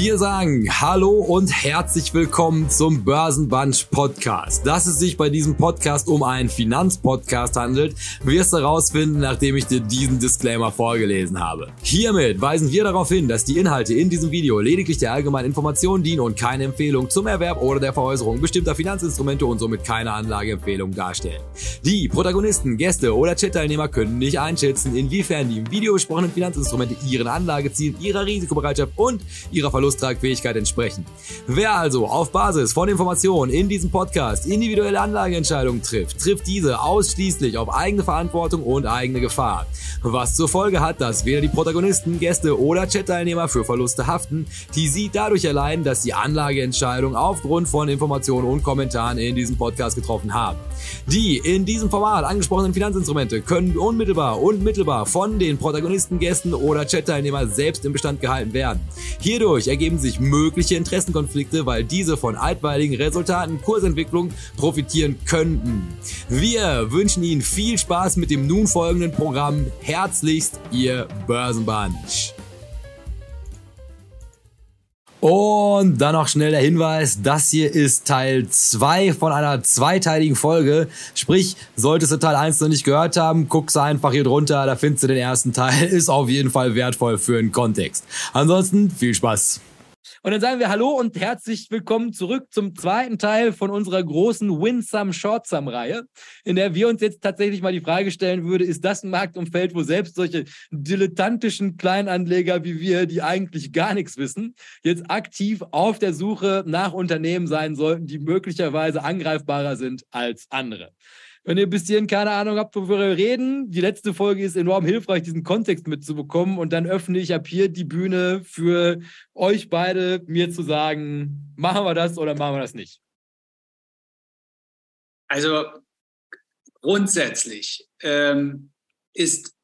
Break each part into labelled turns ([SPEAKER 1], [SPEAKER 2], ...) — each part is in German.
[SPEAKER 1] Wir sagen Hallo und herzlich willkommen zum Börsenbunch Podcast. Dass es sich bei diesem Podcast um einen Finanzpodcast handelt, wirst du herausfinden, nachdem ich dir diesen Disclaimer vorgelesen habe. Hiermit weisen wir darauf hin, dass die Inhalte in diesem Video lediglich der allgemeinen Information dienen und keine Empfehlung zum Erwerb oder der Veräußerung bestimmter Finanzinstrumente und somit keine Anlageempfehlung darstellen. Die Protagonisten, Gäste oder Chat-Teilnehmer können nicht einschätzen, inwiefern die im Video besprochenen Finanzinstrumente ihren Anlagezielen, ihrer Risikobereitschaft und ihrer Verlusttragfähigkeit entsprechen. Wer also auf Basis von Informationen in diesem Podcast individuelle Anlageentscheidungen trifft, trifft diese ausschließlich auf eigene Verantwortung und eigene Gefahr. Was zur Folge hat, dass weder die Protagonisten, Gäste oder Chat-Teilnehmer für Verluste haften, die sie dadurch erleiden, dass die Anlageentscheidung aufgrund von Informationen und Kommentaren in diesem Podcast getroffen haben. Die in diesem Format angesprochenen Finanzinstrumente können unmittelbar und mittelbar von den Protagonisten, Gästen oder Chat-Teilnehmern selbst im Bestand gehalten werden. Hierdurch ergeben sich mögliche Interessenkonflikte, weil diese von altweiligen Resultaten Kursentwicklung profitieren könnten. Wir wünschen Ihnen viel Spaß mit dem nun folgenden Programm. Herzlichst, Ihr Börsenbunch. Und dann noch schnell der Hinweis, das hier ist Teil 2 von einer zweiteiligen Folge. Sprich, solltest du Teil 1 noch nicht gehört haben, guck's einfach hier drunter, da findest du den ersten Teil. Ist auf jeden Fall wertvoll für den Kontext. Ansonsten viel Spaß. Und dann sagen wir Hallo und herzlich willkommen zurück zum zweiten Teil von unserer großen Win-Sum, Short-Sum-Reihe, in der wir uns jetzt tatsächlich mal die Frage stellen würde, ist das ein Marktumfeld, wo selbst solche dilettantischen Kleinanleger wie wir, die eigentlich gar nichts wissen, jetzt aktiv auf der Suche nach Unternehmen sein sollten, die möglicherweise angreifbarer sind als andere. Wenn ihr bis hierhin keine Ahnung habt, worüber wir reden, die letzte Folge ist enorm hilfreich, diesen Kontext mitzubekommen. Und dann öffne ich ab hier die Bühne für euch beide, mir zu sagen, machen wir das oder machen wir das nicht.
[SPEAKER 2] Also grundsätzlich ähm, ist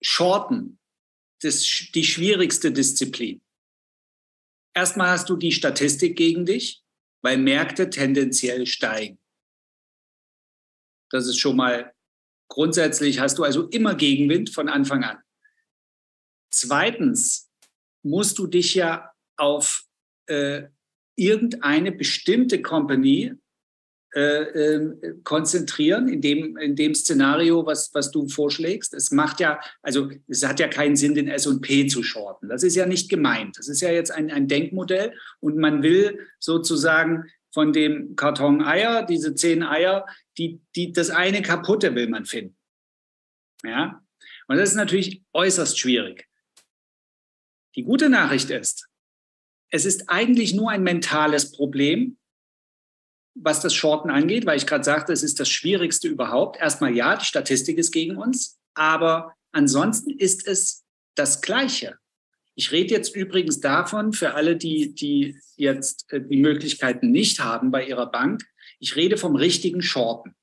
[SPEAKER 2] Shorten das, die schwierigste Disziplin. Erstmal hast du die Statistik gegen dich, weil Märkte tendenziell steigen. Das ist schon mal grundsätzlich, hast du also immer Gegenwind von Anfang an. Zweitens musst du dich ja auf äh, irgendeine bestimmte Company äh, äh, konzentrieren in dem, in dem Szenario, was, was du vorschlägst. Es macht ja, also es hat ja keinen Sinn, den S&P zu shorten. Das ist ja nicht gemeint. Das ist ja jetzt ein, ein Denkmodell und man will sozusagen von dem Karton Eier, diese zehn Eier, die, die, das eine kaputte will man finden. Ja? Und das ist natürlich äußerst schwierig. Die gute Nachricht ist, es ist eigentlich nur ein mentales Problem, was das Shorten angeht, weil ich gerade sagte, es ist das Schwierigste überhaupt. Erstmal ja, die Statistik ist gegen uns, aber ansonsten ist es das Gleiche. Ich rede jetzt übrigens davon, für alle, die, die jetzt äh, die Möglichkeiten nicht haben bei ihrer Bank, ich rede vom richtigen Shorten,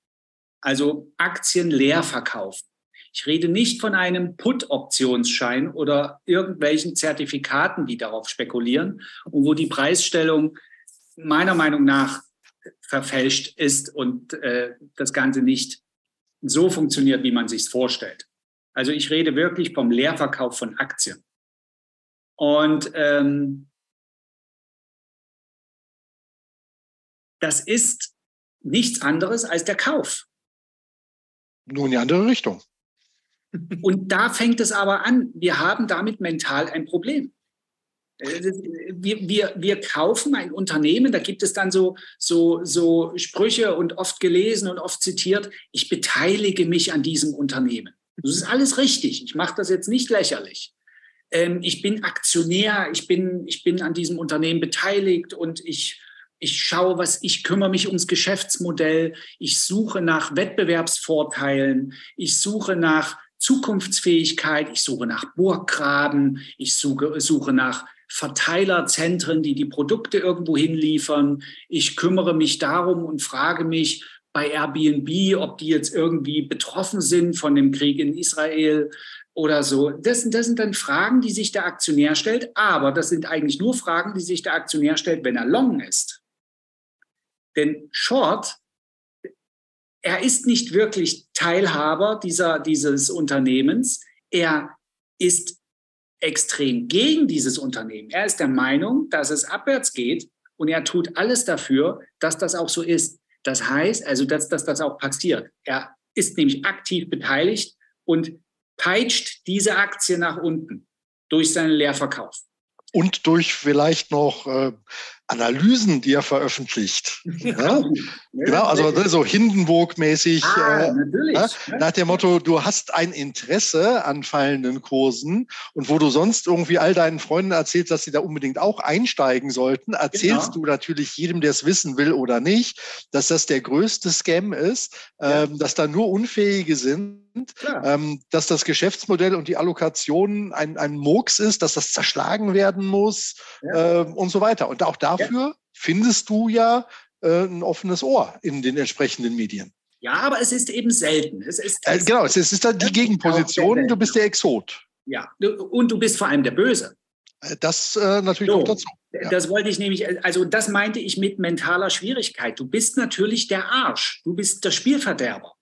[SPEAKER 2] also Aktien leer verkaufen. Ich rede nicht von einem Put-Optionsschein oder irgendwelchen Zertifikaten, die darauf spekulieren und wo die Preisstellung meiner Meinung nach verfälscht ist und äh, das Ganze nicht so funktioniert, wie man sich vorstellt. Also ich rede wirklich vom Leerverkauf von Aktien. Und ähm, das ist nichts anderes als der Kauf.
[SPEAKER 3] Nur in die andere Richtung.
[SPEAKER 2] Und da fängt es aber an. Wir haben damit mental ein Problem. Äh, wir, wir, wir kaufen ein Unternehmen, da gibt es dann so, so, so Sprüche und oft gelesen und oft zitiert, ich beteilige mich an diesem Unternehmen. Das ist alles richtig. Ich mache das jetzt nicht lächerlich ähm, ich bin Aktionär, ich bin, ich bin an diesem Unternehmen beteiligt und ich, ich schaue, was ich kümmere mich ums Geschäftsmodell, ich suche nach Wettbewerbsvorteilen, ich suche nach Zukunftsfähigkeit, ich suche nach Burggraben, ich suche, suche nach Verteilerzentren, die die Produkte irgendwo hinliefern. Ich kümmere mich darum und frage mich bei Airbnb, ob die jetzt irgendwie betroffen sind von dem Krieg in Israel oder so. Das, das sind dann Fragen, die sich der Aktionär stellt, aber das sind eigentlich nur Fragen, die sich der Aktionär stellt, wenn er long ist. Denn Short, er ist nicht wirklich Teilhaber dieser, dieses Unternehmens, er ist extrem gegen dieses Unternehmen. Er ist der Meinung, dass es abwärts geht und er tut alles dafür, dass das auch so ist. Das heißt also, dass, dass das auch passiert. Er ist nämlich aktiv beteiligt und peitscht diese Aktie nach unten durch seinen Leerverkauf.
[SPEAKER 3] Und durch vielleicht noch äh, Analysen, die er veröffentlicht. Ja? Genau, also ne, so Hindenburg-mäßig. Ah, äh, ja, nach dem Motto, du hast ein Interesse an fallenden Kursen und wo du sonst irgendwie all deinen Freunden erzählst, dass sie da unbedingt auch einsteigen sollten, erzählst genau. du natürlich jedem, der es wissen will oder nicht, dass das der größte Scam ist, ja. ähm, dass da nur Unfähige sind ähm, dass das Geschäftsmodell und die Allokation ein, ein Murks ist, dass das zerschlagen werden muss ja. ähm, und so weiter. Und auch dafür ja. findest du ja äh, ein offenes Ohr in den entsprechenden Medien.
[SPEAKER 2] Ja, aber es ist eben selten. Es ist,
[SPEAKER 3] äh, genau, es ist, es ist dann die Gegenposition, du bist der Exot.
[SPEAKER 2] Ja, und du bist vor allem der Böse.
[SPEAKER 3] Äh, das äh, natürlich so, dazu.
[SPEAKER 2] Ja. Das wollte ich nämlich, also das meinte ich mit mentaler Schwierigkeit. Du bist natürlich der Arsch. Du bist der Spielverderber.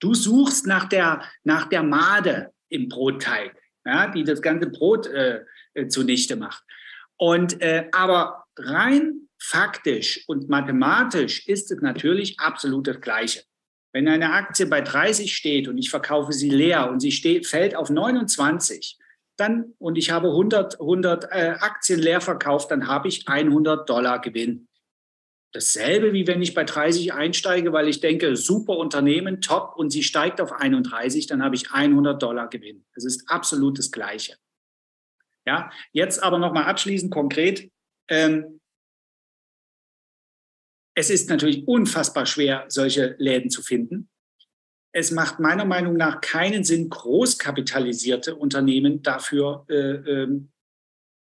[SPEAKER 2] Du suchst nach der, nach der Made im Brotteig, ja, die das ganze Brot äh, äh, zunichte macht. Und, äh, aber rein faktisch und mathematisch ist es natürlich absolut das Gleiche. Wenn eine Aktie bei 30 steht und ich verkaufe sie leer und sie steht, fällt auf 29, dann, und ich habe 100, 100 äh, Aktien leer verkauft, dann habe ich 100 Dollar Gewinn. Dasselbe wie wenn ich bei 30 einsteige, weil ich denke, super Unternehmen, top, und sie steigt auf 31, dann habe ich 100 Dollar Gewinn. Das ist absolut das Gleiche. Ja, jetzt aber nochmal abschließend konkret. Ähm, es ist natürlich unfassbar schwer, solche Läden zu finden. Es macht meiner Meinung nach keinen Sinn, großkapitalisierte Unternehmen dafür, äh, ähm,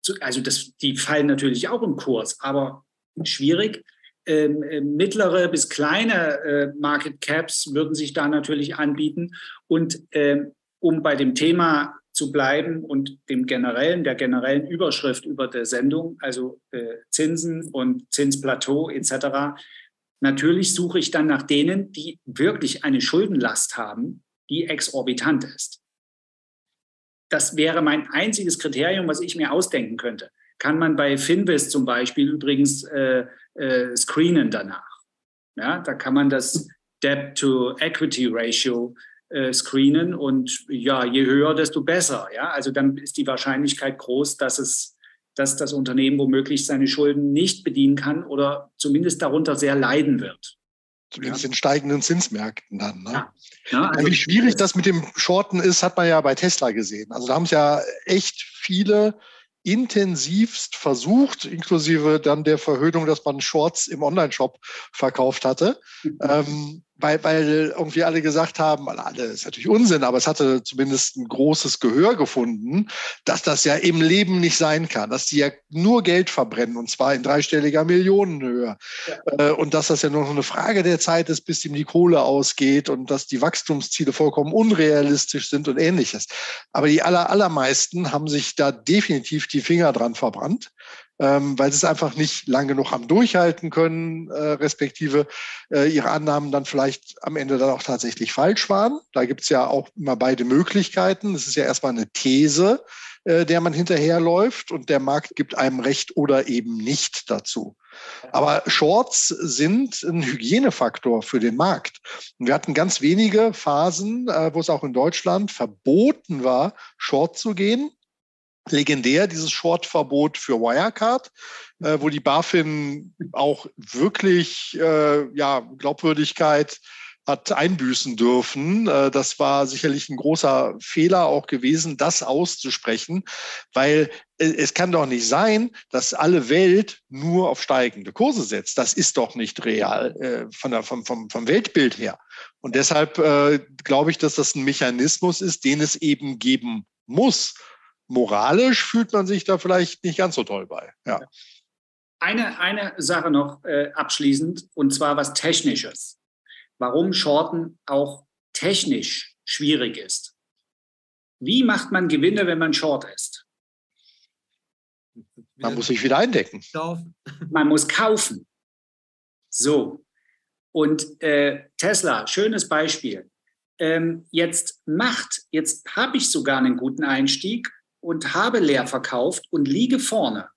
[SPEAKER 2] zu, also das, die fallen natürlich auch im Kurs, aber schwierig. Ähm, äh, mittlere bis kleine äh, Market Caps würden sich da natürlich anbieten. Und ähm, um bei dem Thema zu bleiben und dem generellen, der generellen Überschrift über der Sendung, also äh, Zinsen und Zinsplateau etc., natürlich suche ich dann nach denen, die wirklich eine Schuldenlast haben, die exorbitant ist. Das wäre mein einziges Kriterium, was ich mir ausdenken könnte. Kann man bei Finvest zum Beispiel übrigens äh, äh, screenen danach. Ja, da kann man das Debt-to-Equity-Ratio äh, screenen und ja, je höher, desto besser. Ja, also dann ist die Wahrscheinlichkeit groß, dass es, dass das Unternehmen womöglich seine Schulden nicht bedienen kann oder zumindest darunter sehr leiden wird.
[SPEAKER 3] Zumindest ja. in steigenden Zinsmärkten dann. Ne? Ja. Ja, also Wie schwierig das mit dem Shorten ist, hat man ja bei Tesla gesehen. Also da haben es ja echt viele intensivst versucht, inklusive dann der Verhöhnung, dass man Shorts im Online-Shop verkauft hatte. Mhm. Ähm, weil, weil irgendwie alle gesagt haben, alle ist natürlich Unsinn, aber es hatte zumindest ein großes Gehör gefunden, dass das ja im Leben nicht sein kann, dass die ja nur Geld verbrennen und zwar in dreistelliger Millionenhöhe ja. Äh, und dass das ja nur noch eine Frage der Zeit ist, bis ihm die Kohle ausgeht und dass die Wachstumsziele vollkommen unrealistisch sind und ähnliches. Aber die aller, allermeisten haben sich da definitiv die Finger dran verbrannt ähm, weil sie es einfach nicht lang genug haben durchhalten können, äh, respektive äh, ihre Annahmen dann vielleicht am Ende dann auch tatsächlich falsch waren. Da gibt es ja auch immer beide Möglichkeiten. Es ist ja erstmal eine These, äh, der man hinterherläuft und der Markt gibt einem Recht oder eben nicht dazu. Aber Shorts sind ein Hygienefaktor für den Markt. Und wir hatten ganz wenige Phasen, äh, wo es auch in Deutschland verboten war, Short zu gehen legendär, dieses Short-Verbot für Wirecard, äh, wo die BaFin auch wirklich äh, ja, Glaubwürdigkeit hat einbüßen dürfen. Äh, das war sicherlich ein großer Fehler auch gewesen, das auszusprechen, weil äh, es kann doch nicht sein, dass alle Welt nur auf steigende Kurse setzt. Das ist doch nicht real äh, von der, vom, vom, vom Weltbild her. Und deshalb äh, glaube ich, dass das ein Mechanismus ist, den es eben geben muss moralisch fühlt man sich da vielleicht nicht ganz so toll bei. Ja.
[SPEAKER 2] Eine, eine Sache noch äh, abschließend, und zwar was Technisches. Warum Shorten auch technisch schwierig ist. Wie macht man Gewinne, wenn man Short ist?
[SPEAKER 3] Man muss sich wieder eindecken.
[SPEAKER 2] Man muss kaufen. So. Und äh, Tesla, schönes Beispiel. Ähm, jetzt macht, jetzt habe ich sogar einen guten Einstieg und habe leer verkauft und liege vorne.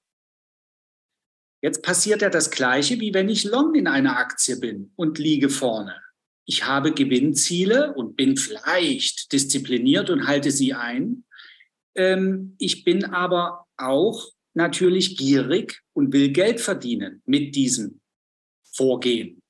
[SPEAKER 2] Jetzt passiert ja das Gleiche, wie wenn ich long in einer Aktie bin und liege vorne. Ich habe Gewinnziele und bin vielleicht diszipliniert und halte sie ein. Ähm, ich bin aber auch natürlich gierig und will Geld verdienen mit diesem Vorgehen.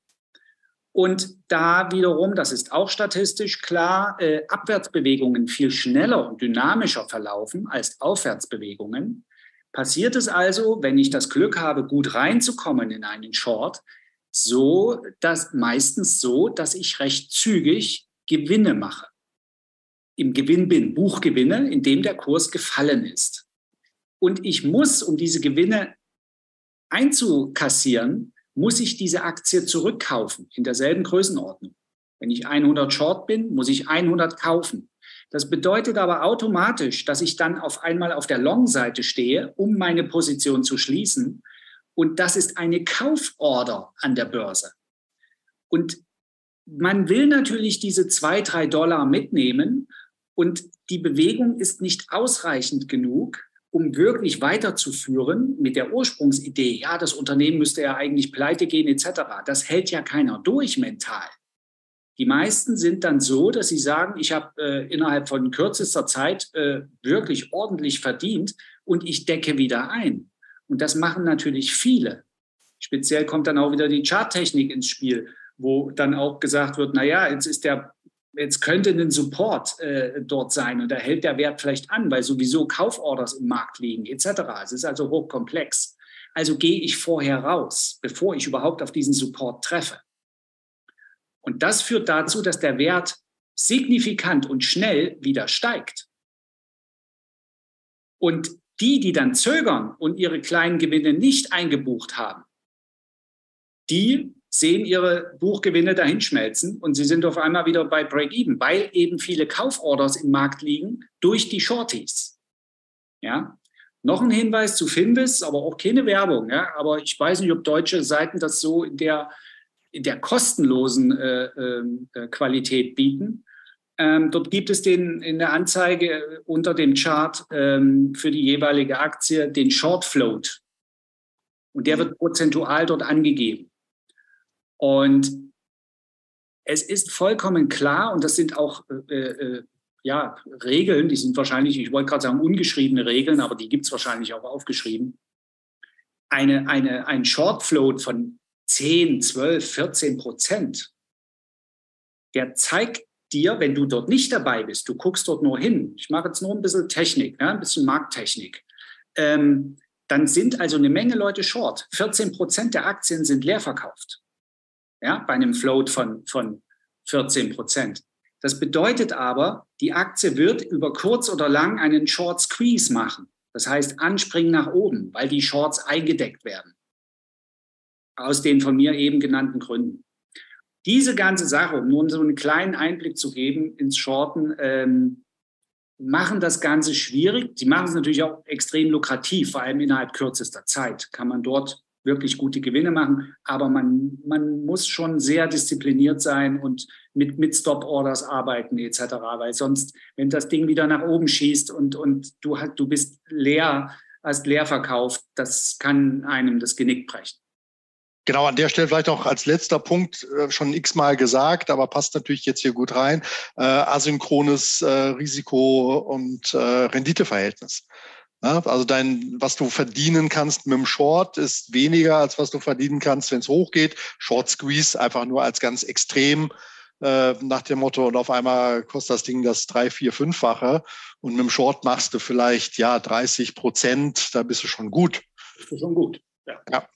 [SPEAKER 2] Und da wiederum, das ist auch statistisch klar, äh, Abwärtsbewegungen viel schneller und dynamischer verlaufen als Aufwärtsbewegungen, passiert es also, wenn ich das Glück habe, gut reinzukommen in einen Short, so, dass meistens so, dass ich recht zügig Gewinne mache. Im Gewinn bin, Buchgewinne, in dem der Kurs gefallen ist. Und ich muss, um diese Gewinne einzukassieren, muss ich diese Aktie zurückkaufen in derselben Größenordnung. Wenn ich 100 Short bin, muss ich 100 kaufen. Das bedeutet aber automatisch, dass ich dann auf einmal auf der Long-Seite stehe, um meine Position zu schließen. Und das ist eine Kauforder an der Börse. Und man will natürlich diese zwei, drei Dollar mitnehmen und die Bewegung ist nicht ausreichend genug, um wirklich weiterzuführen mit der Ursprungsidee, ja, das Unternehmen müsste ja eigentlich pleite gehen etc. Das hält ja keiner durch mental. Die meisten sind dann so, dass sie sagen, ich habe äh, innerhalb von kürzester Zeit äh, wirklich ordentlich verdient und ich decke wieder ein. Und das machen natürlich viele. Speziell kommt dann auch wieder die Charttechnik ins Spiel, wo dann auch gesagt wird, na ja, jetzt ist der jetzt könnte ein Support äh, dort sein und da hält der Wert vielleicht an, weil sowieso Kauforders im Markt liegen etc. Es ist also hochkomplex. Also gehe ich vorher raus, bevor ich überhaupt auf diesen Support treffe. Und das führt dazu, dass der Wert signifikant und schnell wieder steigt. Und die, die dann zögern und ihre kleinen Gewinne nicht eingebucht haben, die sehen ihre Buchgewinne dahinschmelzen und sie sind auf einmal wieder bei Break-Even, weil eben viele Kauforders im Markt liegen durch die Shorties. Ja. Noch ein Hinweis zu Finvis, aber auch keine Werbung. Ja. Aber ich weiß nicht, ob deutsche Seiten das so in der, in der kostenlosen äh, ähm, äh, Qualität bieten. Ähm, dort gibt es den in der Anzeige unter dem Chart ähm, für die jeweilige Aktie den Short Float. Und der wird prozentual dort angegeben. Und es ist vollkommen klar, und das sind auch äh, äh, ja, Regeln, die sind wahrscheinlich, ich wollte gerade sagen, ungeschriebene Regeln, aber die gibt es wahrscheinlich auch aufgeschrieben. Eine, eine, ein Short Float von 10, 12, 14 Prozent, der zeigt dir, wenn du dort nicht dabei bist, du guckst dort nur hin, ich mache jetzt nur ein bisschen Technik, ne, ein bisschen Markttechnik, ähm, dann sind also eine Menge Leute short. 14 Prozent der Aktien sind leer verkauft ja, bei einem Float von, von 14 Prozent. Das bedeutet aber, die Aktie wird über kurz oder lang einen Short Squeeze machen. Das heißt, anspringen nach oben, weil die Shorts eingedeckt werden. Aus den von mir eben genannten Gründen. Diese ganze Sache, um nur so einen kleinen Einblick zu geben ins Shorten, ähm, machen das Ganze schwierig. Sie machen es natürlich auch extrem lukrativ, vor allem innerhalb kürzester Zeit kann man dort wirklich gute Gewinne machen. Aber man, man muss schon sehr diszipliniert sein und mit, mit Stop-Orders arbeiten etc. Weil sonst, wenn das Ding wieder nach oben schießt und, und du, du bist leer, hast leer verkauft, das kann einem das Genick brechen.
[SPEAKER 3] Genau, an der Stelle vielleicht auch als letzter Punkt äh, schon x-mal gesagt, aber passt natürlich jetzt hier gut rein. Äh, asynchrones äh, Risiko- und äh, Renditeverhältnis. Ja, also dein, was du verdienen kannst mit dem Short, ist weniger, als was du verdienen kannst, wenn es hochgeht. Short Squeeze einfach nur als ganz extrem äh, nach dem Motto, und auf einmal kostet das Ding das drei, vier, fünffache. Und mit dem Short machst du vielleicht ja 30 Prozent, da bist du schon gut.
[SPEAKER 2] Bist du schon gut. Ja. ja.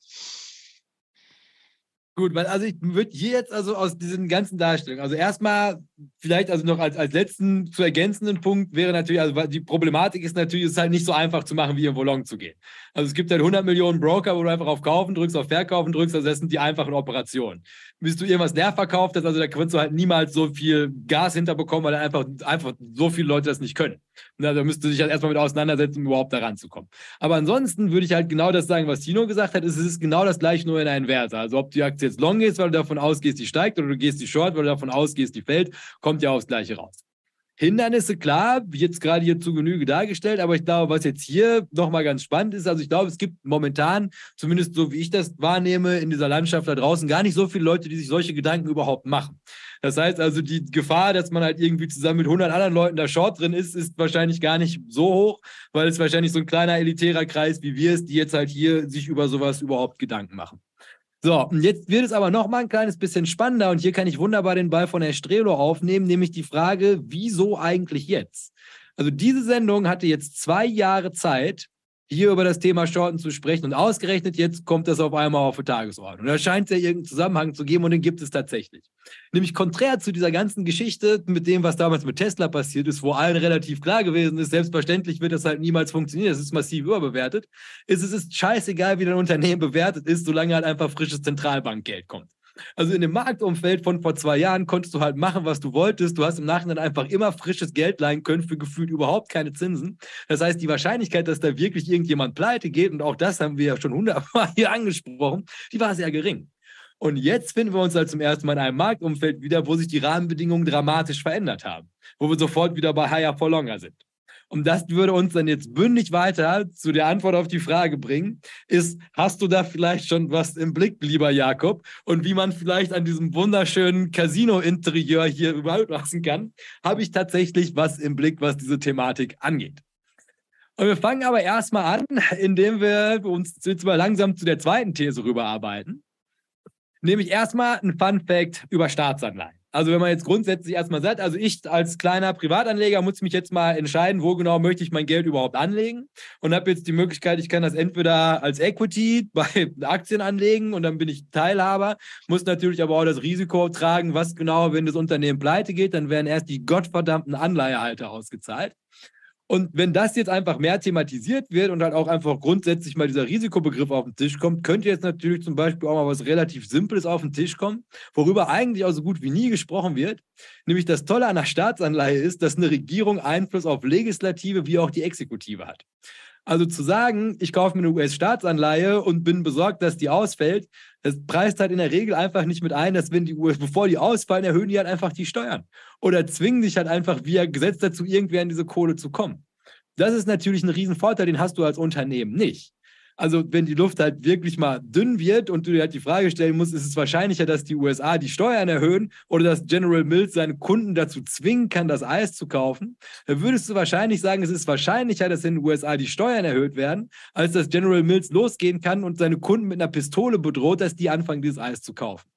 [SPEAKER 1] Gut, weil also ich würde hier jetzt also aus diesen ganzen Darstellungen, also erstmal vielleicht also noch als, als letzten zu ergänzenden Punkt wäre natürlich, also die Problematik ist natürlich, es ist halt nicht so einfach zu machen, wie im Volong zu gehen. Also es gibt halt 100 Millionen Broker, wo du einfach auf Kaufen drückst, auf Verkaufen drückst, also das sind die einfachen Operationen. Bis du irgendwas leer verkauft hast, also da kannst du halt niemals so viel Gas hinterbekommen, weil einfach, einfach so viele Leute das nicht können. Und da müsst du dich halt erstmal mit auseinandersetzen, um überhaupt da ranzukommen. Aber ansonsten würde ich halt genau das sagen, was Tino gesagt hat, es ist genau das gleiche, nur in einen Wert. Also ob die Aktie jetzt long gehst, weil du davon ausgehst, die steigt, oder du gehst die short, weil du davon ausgehst, die fällt, kommt ja aufs Gleiche raus. Hindernisse, klar, jetzt gerade hier zu Genüge dargestellt, aber ich glaube, was jetzt hier nochmal ganz spannend ist, also ich glaube, es gibt momentan, zumindest so wie ich das wahrnehme, in dieser Landschaft da draußen gar nicht so viele Leute, die sich solche Gedanken überhaupt machen. Das heißt also, die Gefahr, dass man halt irgendwie zusammen mit 100 anderen Leuten da Short drin ist, ist wahrscheinlich gar nicht so hoch, weil es wahrscheinlich so ein kleiner elitärer Kreis wie wir ist, die jetzt halt hier sich über sowas überhaupt Gedanken machen. So, und jetzt wird es aber noch mal ein kleines bisschen spannender und hier kann ich wunderbar den Ball von Herr Strelo aufnehmen, nämlich die Frage, wieso eigentlich jetzt? Also diese Sendung hatte jetzt zwei Jahre Zeit, hier über das Thema Shorten zu sprechen. Und ausgerechnet jetzt kommt das auf einmal auf die Tagesordnung. Da scheint es ja irgendeinen Zusammenhang zu geben und den gibt es tatsächlich. Nämlich konträr zu dieser ganzen Geschichte mit dem, was damals mit Tesla passiert ist, wo allen relativ klar gewesen ist, selbstverständlich wird das halt niemals funktionieren, das ist massiv überbewertet, ist es ist scheißegal, wie dein Unternehmen bewertet ist, solange halt einfach frisches Zentralbankgeld kommt. Also in dem Marktumfeld von vor zwei Jahren konntest du halt machen, was du wolltest. Du hast im Nachhinein einfach immer frisches Geld leihen können für gefühlt überhaupt keine Zinsen. Das heißt, die Wahrscheinlichkeit, dass da wirklich irgendjemand pleite geht, und auch das haben wir ja schon hundertmal hier angesprochen, die war sehr gering. Und jetzt finden wir uns halt zum ersten Mal in einem Marktumfeld wieder, wo sich die Rahmenbedingungen dramatisch verändert haben, wo wir sofort wieder bei Higher for Longer sind. Und das würde uns dann jetzt bündig weiter zu der Antwort auf die Frage bringen, ist, hast du da vielleicht schon was im Blick, lieber Jakob? Und wie man vielleicht an diesem wunderschönen Casino-Interieur hier überlassen kann, habe ich tatsächlich was im Blick, was diese Thematik angeht. Und wir fangen aber erstmal an, indem wir uns jetzt mal langsam zu der zweiten These rüberarbeiten. Nämlich erstmal ein Fun Fact über Staatsanleihen. Also wenn man jetzt grundsätzlich erstmal sagt, also ich als kleiner Privatanleger muss mich jetzt mal entscheiden, wo genau möchte ich mein Geld überhaupt anlegen und habe jetzt die Möglichkeit, ich kann das entweder als Equity bei Aktien anlegen und dann bin ich Teilhaber, muss natürlich aber auch das Risiko tragen, was genau, wenn das Unternehmen pleite geht, dann werden erst die gottverdammten Anleihehalter ausgezahlt. Und wenn das jetzt einfach mehr thematisiert wird und halt auch einfach grundsätzlich mal dieser Risikobegriff auf den Tisch kommt, könnte jetzt natürlich zum Beispiel auch mal was relativ Simples auf den Tisch kommen, worüber eigentlich auch so gut wie nie gesprochen wird. Nämlich das Tolle an einer Staatsanleihe ist, dass eine Regierung Einfluss auf Legislative wie auch die Exekutive hat. Also zu sagen, ich kaufe mir eine US-Staatsanleihe und bin besorgt, dass die ausfällt, das preist halt in der Regel einfach nicht mit ein, dass wenn die US, bevor die ausfallen, erhöhen die halt einfach die Steuern. Oder zwingen sich halt einfach via Gesetz dazu, irgendwer an diese Kohle zu kommen. Das ist natürlich ein Riesenvorteil, den hast du als Unternehmen nicht. Also wenn die Luft halt wirklich mal dünn wird und du dir halt die Frage stellen musst, ist es wahrscheinlicher, dass die USA die Steuern erhöhen oder dass General Mills seine Kunden dazu zwingen kann, das Eis zu kaufen, dann würdest du wahrscheinlich sagen, es ist wahrscheinlicher, dass in den USA die Steuern erhöht werden, als dass General Mills losgehen kann und seine Kunden mit einer Pistole bedroht, dass die anfangen, dieses Eis zu kaufen.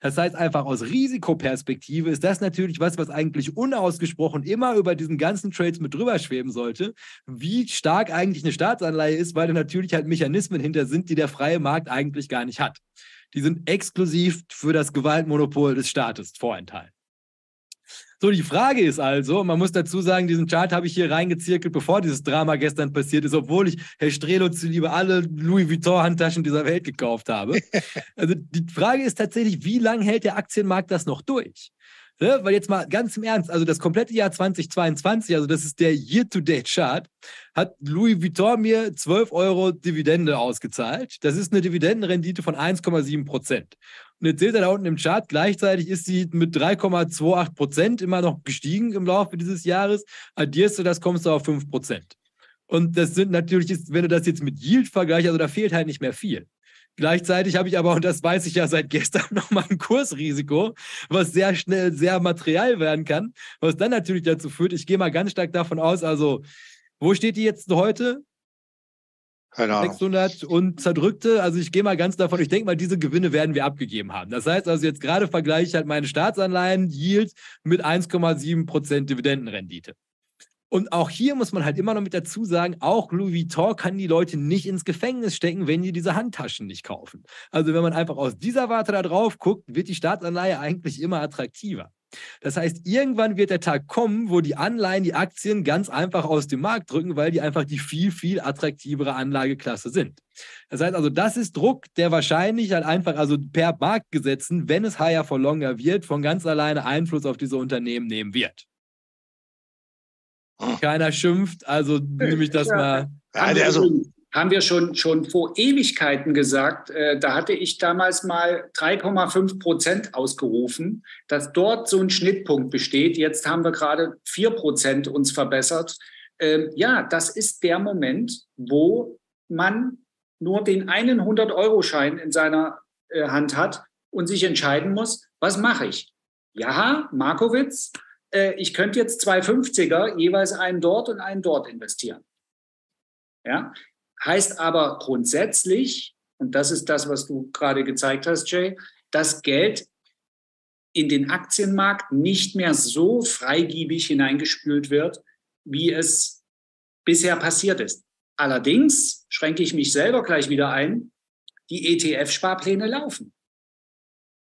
[SPEAKER 1] Das heißt einfach aus Risikoperspektive ist das natürlich was, was eigentlich unausgesprochen immer über diesen ganzen Trades mit drüber schweben sollte, wie stark eigentlich eine Staatsanleihe ist, weil da natürlich halt Mechanismen hinter sind, die der freie Markt eigentlich gar nicht hat. Die sind exklusiv für das Gewaltmonopol des Staates vorenthalten. So, die Frage ist also, man muss dazu sagen, diesen Chart habe ich hier reingezirkelt, bevor dieses Drama gestern passiert ist, obwohl ich Herr Strelo zuliebe alle Louis Vuitton-Handtaschen dieser Welt gekauft habe. Also die Frage ist tatsächlich, wie lange hält der Aktienmarkt das noch durch? Ne? Weil jetzt mal ganz im Ernst, also das komplette Jahr 2022, also das ist der Year-to-Date-Chart, hat Louis Vuitton mir 12 Euro Dividende ausgezahlt. Das ist eine Dividendenrendite von 1,7 Prozent. Und jetzt seht ihr da unten im Chart, gleichzeitig ist sie mit 3,28 Prozent immer noch gestiegen im Laufe dieses Jahres. Addierst du das, kommst du auf 5 Prozent. Und das sind natürlich, wenn du das jetzt mit Yield vergleichst, also da fehlt halt nicht mehr viel. Gleichzeitig habe ich aber, und das weiß ich ja seit gestern, nochmal ein Kursrisiko, was sehr schnell sehr materiell werden kann, was dann natürlich dazu führt, ich gehe mal ganz stark davon aus, also wo steht die jetzt heute?
[SPEAKER 3] Keine Ahnung.
[SPEAKER 1] 600 und zerdrückte. Also ich gehe mal ganz davon, ich denke mal, diese Gewinne werden wir abgegeben haben. Das heißt also jetzt gerade vergleiche ich halt meine Staatsanleihen Yield mit 1,7 Prozent Dividendenrendite. Und auch hier muss man halt immer noch mit dazu sagen, auch Louis Vuitton kann die Leute nicht ins Gefängnis stecken, wenn die diese Handtaschen nicht kaufen. Also wenn man einfach aus dieser Warte da drauf guckt, wird die Staatsanleihe eigentlich immer attraktiver. Das heißt, irgendwann wird der Tag kommen, wo die Anleihen, die Aktien ganz einfach aus dem Markt drücken, weil die einfach die viel, viel attraktivere Anlageklasse sind. Das heißt also, das ist Druck, der wahrscheinlich halt einfach, also per Marktgesetzen, wenn es higher for longer wird, von ganz alleine Einfluss auf diese Unternehmen nehmen wird. Keiner schimpft, also nehme ich das
[SPEAKER 3] ja.
[SPEAKER 1] mal.
[SPEAKER 3] Ja, also,
[SPEAKER 2] haben wir schon, schon vor Ewigkeiten gesagt. Äh, da hatte ich damals mal 3,5 Prozent ausgerufen, dass dort so ein Schnittpunkt besteht. Jetzt haben wir gerade 4 Prozent uns verbessert. Ähm, ja, das ist der Moment, wo man nur den einen 100-Euro-Schein in seiner äh, Hand hat und sich entscheiden muss, was mache ich? Ja, Markowitz, äh, ich könnte jetzt zwei 50er, jeweils einen dort und einen dort investieren. Ja, heißt aber grundsätzlich, und das ist das, was du gerade gezeigt hast, Jay, dass Geld in den Aktienmarkt nicht mehr so freigiebig hineingespült wird, wie es bisher passiert ist. Allerdings schränke ich mich selber gleich wieder ein, die ETF-Sparpläne laufen.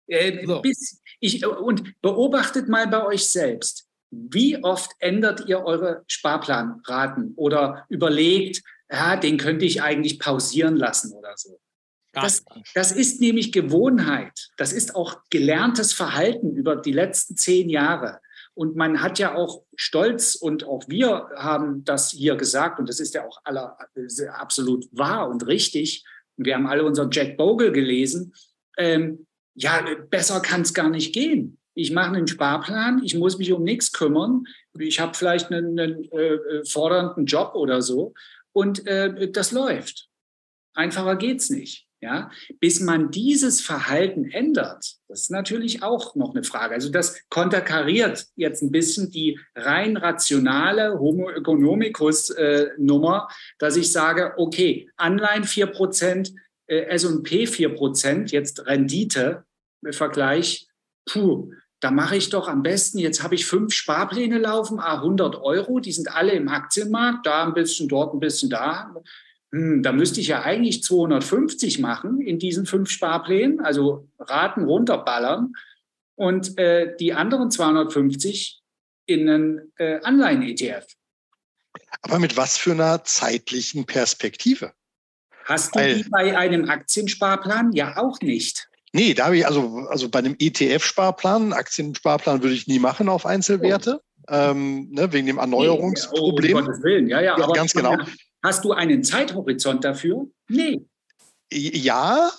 [SPEAKER 2] Äh, so. bis ich, und beobachtet mal bei euch selbst, wie oft ändert ihr eure Sparplanraten oder überlegt, ja, den könnte ich eigentlich pausieren lassen oder so. Das, das, ist nämlich Gewohnheit. Das ist auch gelerntes Verhalten über die letzten zehn Jahre. Und man hat ja auch Stolz und auch wir haben das hier gesagt und das ist ja auch aller, absolut wahr und richtig. wir haben alle unseren Jack Bogle gelesen. Ähm, ja, besser kann es gar nicht gehen. Ich mache einen Sparplan, ich muss mich um nichts kümmern. Ich habe vielleicht einen, einen äh, fordernden Job oder so und äh, das läuft. Einfacher geht's nicht. Ja, bis man dieses Verhalten ändert, das ist natürlich auch noch eine Frage. Also das konterkariert jetzt ein bisschen die rein rationale Homo economicus äh, dass ich sage, okay, Anleihen 4%, äh, S&P 4%, jetzt Rendite Vergleich, puh, da mache ich doch am besten, jetzt habe ich fünf Sparpläne laufen, 100 Euro, die sind alle im Aktienmarkt, da ein bisschen, dort ein bisschen, da. Hm, da müsste ich ja eigentlich 250 machen in diesen fünf Sparplänen, also Raten runterballern und äh, die anderen 250 in einen äh, Anleihen-ETF.
[SPEAKER 3] Aber mit was für einer zeitlichen Perspektive?
[SPEAKER 2] Hast du Weil, die bei einem Aktiensparplan? Ja, auch nicht.
[SPEAKER 3] Nee, da habe ich also, also bei einem ETF-Sparplan, Aktiensparplan würde ich nie machen auf Einzelwerte, oh. ähm, ne, wegen dem Erneuerungsproblem.
[SPEAKER 2] Nee, oh, um Willen, ja, ja,
[SPEAKER 3] ja ganz genau.
[SPEAKER 2] Hast du einen Zeithorizont dafür? Nee.
[SPEAKER 3] Ja,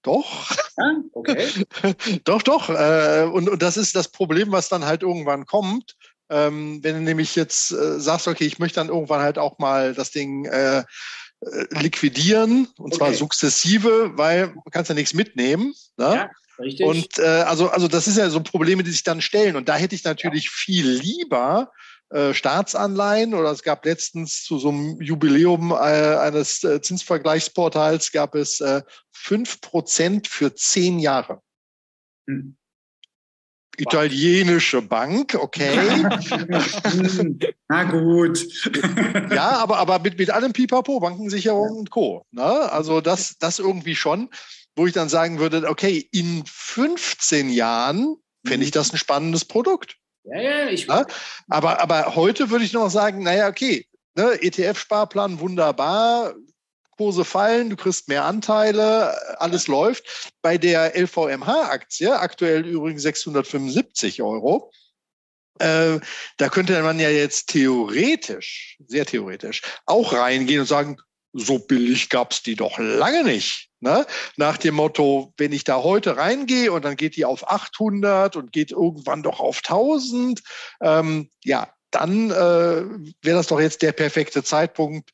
[SPEAKER 3] doch.
[SPEAKER 2] Ja, okay.
[SPEAKER 3] doch, doch. Äh, und, und das ist das Problem, was dann halt irgendwann kommt. Ähm, wenn du nämlich jetzt äh, sagst, okay, ich möchte dann irgendwann halt auch mal das Ding äh, liquidieren und okay. zwar sukzessive, weil man kann ja nichts mitnehmen. Ne? Ja, richtig. Und äh, also, also das ist ja so Probleme, die sich dann stellen. Und da hätte ich natürlich ja. viel lieber äh, Staatsanleihen oder es gab letztens zu so einem Jubiläum äh, eines äh, Zinsvergleichsportals gab es äh, fünf Prozent für zehn Jahre. Hm. Italienische Bank, okay.
[SPEAKER 2] Na gut.
[SPEAKER 3] ja, aber, aber mit, mit allem Pipapo, Bankensicherung ja. und Co. Ne? Also das, das irgendwie schon, wo ich dann sagen würde, okay, in 15 Jahren fände ich mhm. das ein spannendes Produkt.
[SPEAKER 2] Ja, ja, ich ja?
[SPEAKER 3] Aber, aber heute würde ich noch sagen, naja, okay, ne, ETF-Sparplan wunderbar, Kurse fallen, du kriegst mehr Anteile, alles läuft. Bei der LVMH-Aktie, aktuell übrigens 675 Euro, äh, da könnte man ja jetzt theoretisch, sehr theoretisch, auch reingehen und sagen, so billig gab es die doch lange nicht. Ne? Nach dem Motto, wenn ich da heute reingehe und dann geht die auf 800 und geht irgendwann doch auf 1000, ähm, ja, dann äh, wäre das doch jetzt der perfekte Zeitpunkt,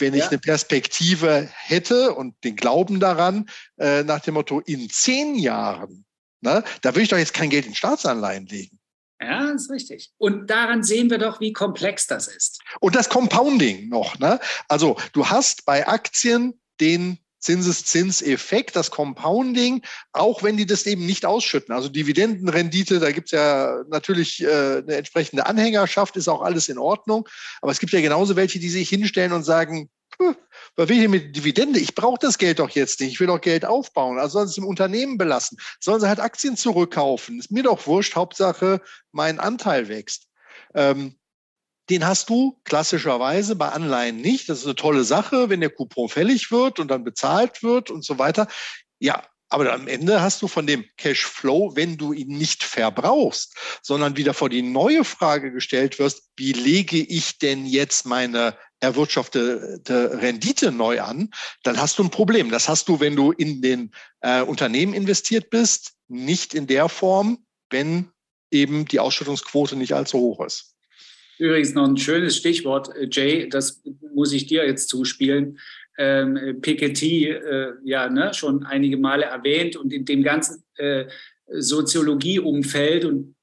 [SPEAKER 3] wenn ich eine Perspektive hätte und den Glauben daran, äh, nach dem Motto, in zehn Jahren, ne, da würde ich doch jetzt kein Geld in Staatsanleihen legen.
[SPEAKER 2] Ja, ist richtig. Und daran sehen wir doch, wie komplex das ist.
[SPEAKER 3] Und das Compounding noch. Ne? Also du hast bei Aktien den Zinseszinseffekt, das Compounding, auch wenn die das eben nicht ausschütten. Also Dividendenrendite, da gibt es ja natürlich äh, eine entsprechende Anhängerschaft, ist auch alles in Ordnung. Aber es gibt ja genauso welche, die sich hinstellen und sagen, was will ich mit Dividende? Ich brauche das Geld doch jetzt nicht. Ich will doch Geld aufbauen. Also sollen sie es im Unternehmen belassen. Sollen sie halt Aktien zurückkaufen. Ist mir doch wurscht. Hauptsache, mein Anteil wächst. Ähm, den hast du klassischerweise bei Anleihen nicht. Das ist eine tolle Sache, wenn der Coupon fällig wird und dann bezahlt wird und so weiter. Ja, Aber am Ende hast du von dem Cashflow, wenn du ihn nicht verbrauchst, sondern wieder vor die neue Frage gestellt wirst, wie lege ich denn jetzt meine erwirtschaftete Rendite neu an, dann hast du ein Problem. Das hast du, wenn du in den äh, Unternehmen investiert bist, nicht in der Form, wenn eben die Ausschüttungsquote nicht allzu hoch ist.
[SPEAKER 2] Übrigens noch ein schönes Stichwort, äh, Jay, das muss ich dir jetzt zuspielen. Ähm, Piketty, äh, ja, ne, schon einige Male erwähnt und in dem ganzen äh, Soziologieumfeld und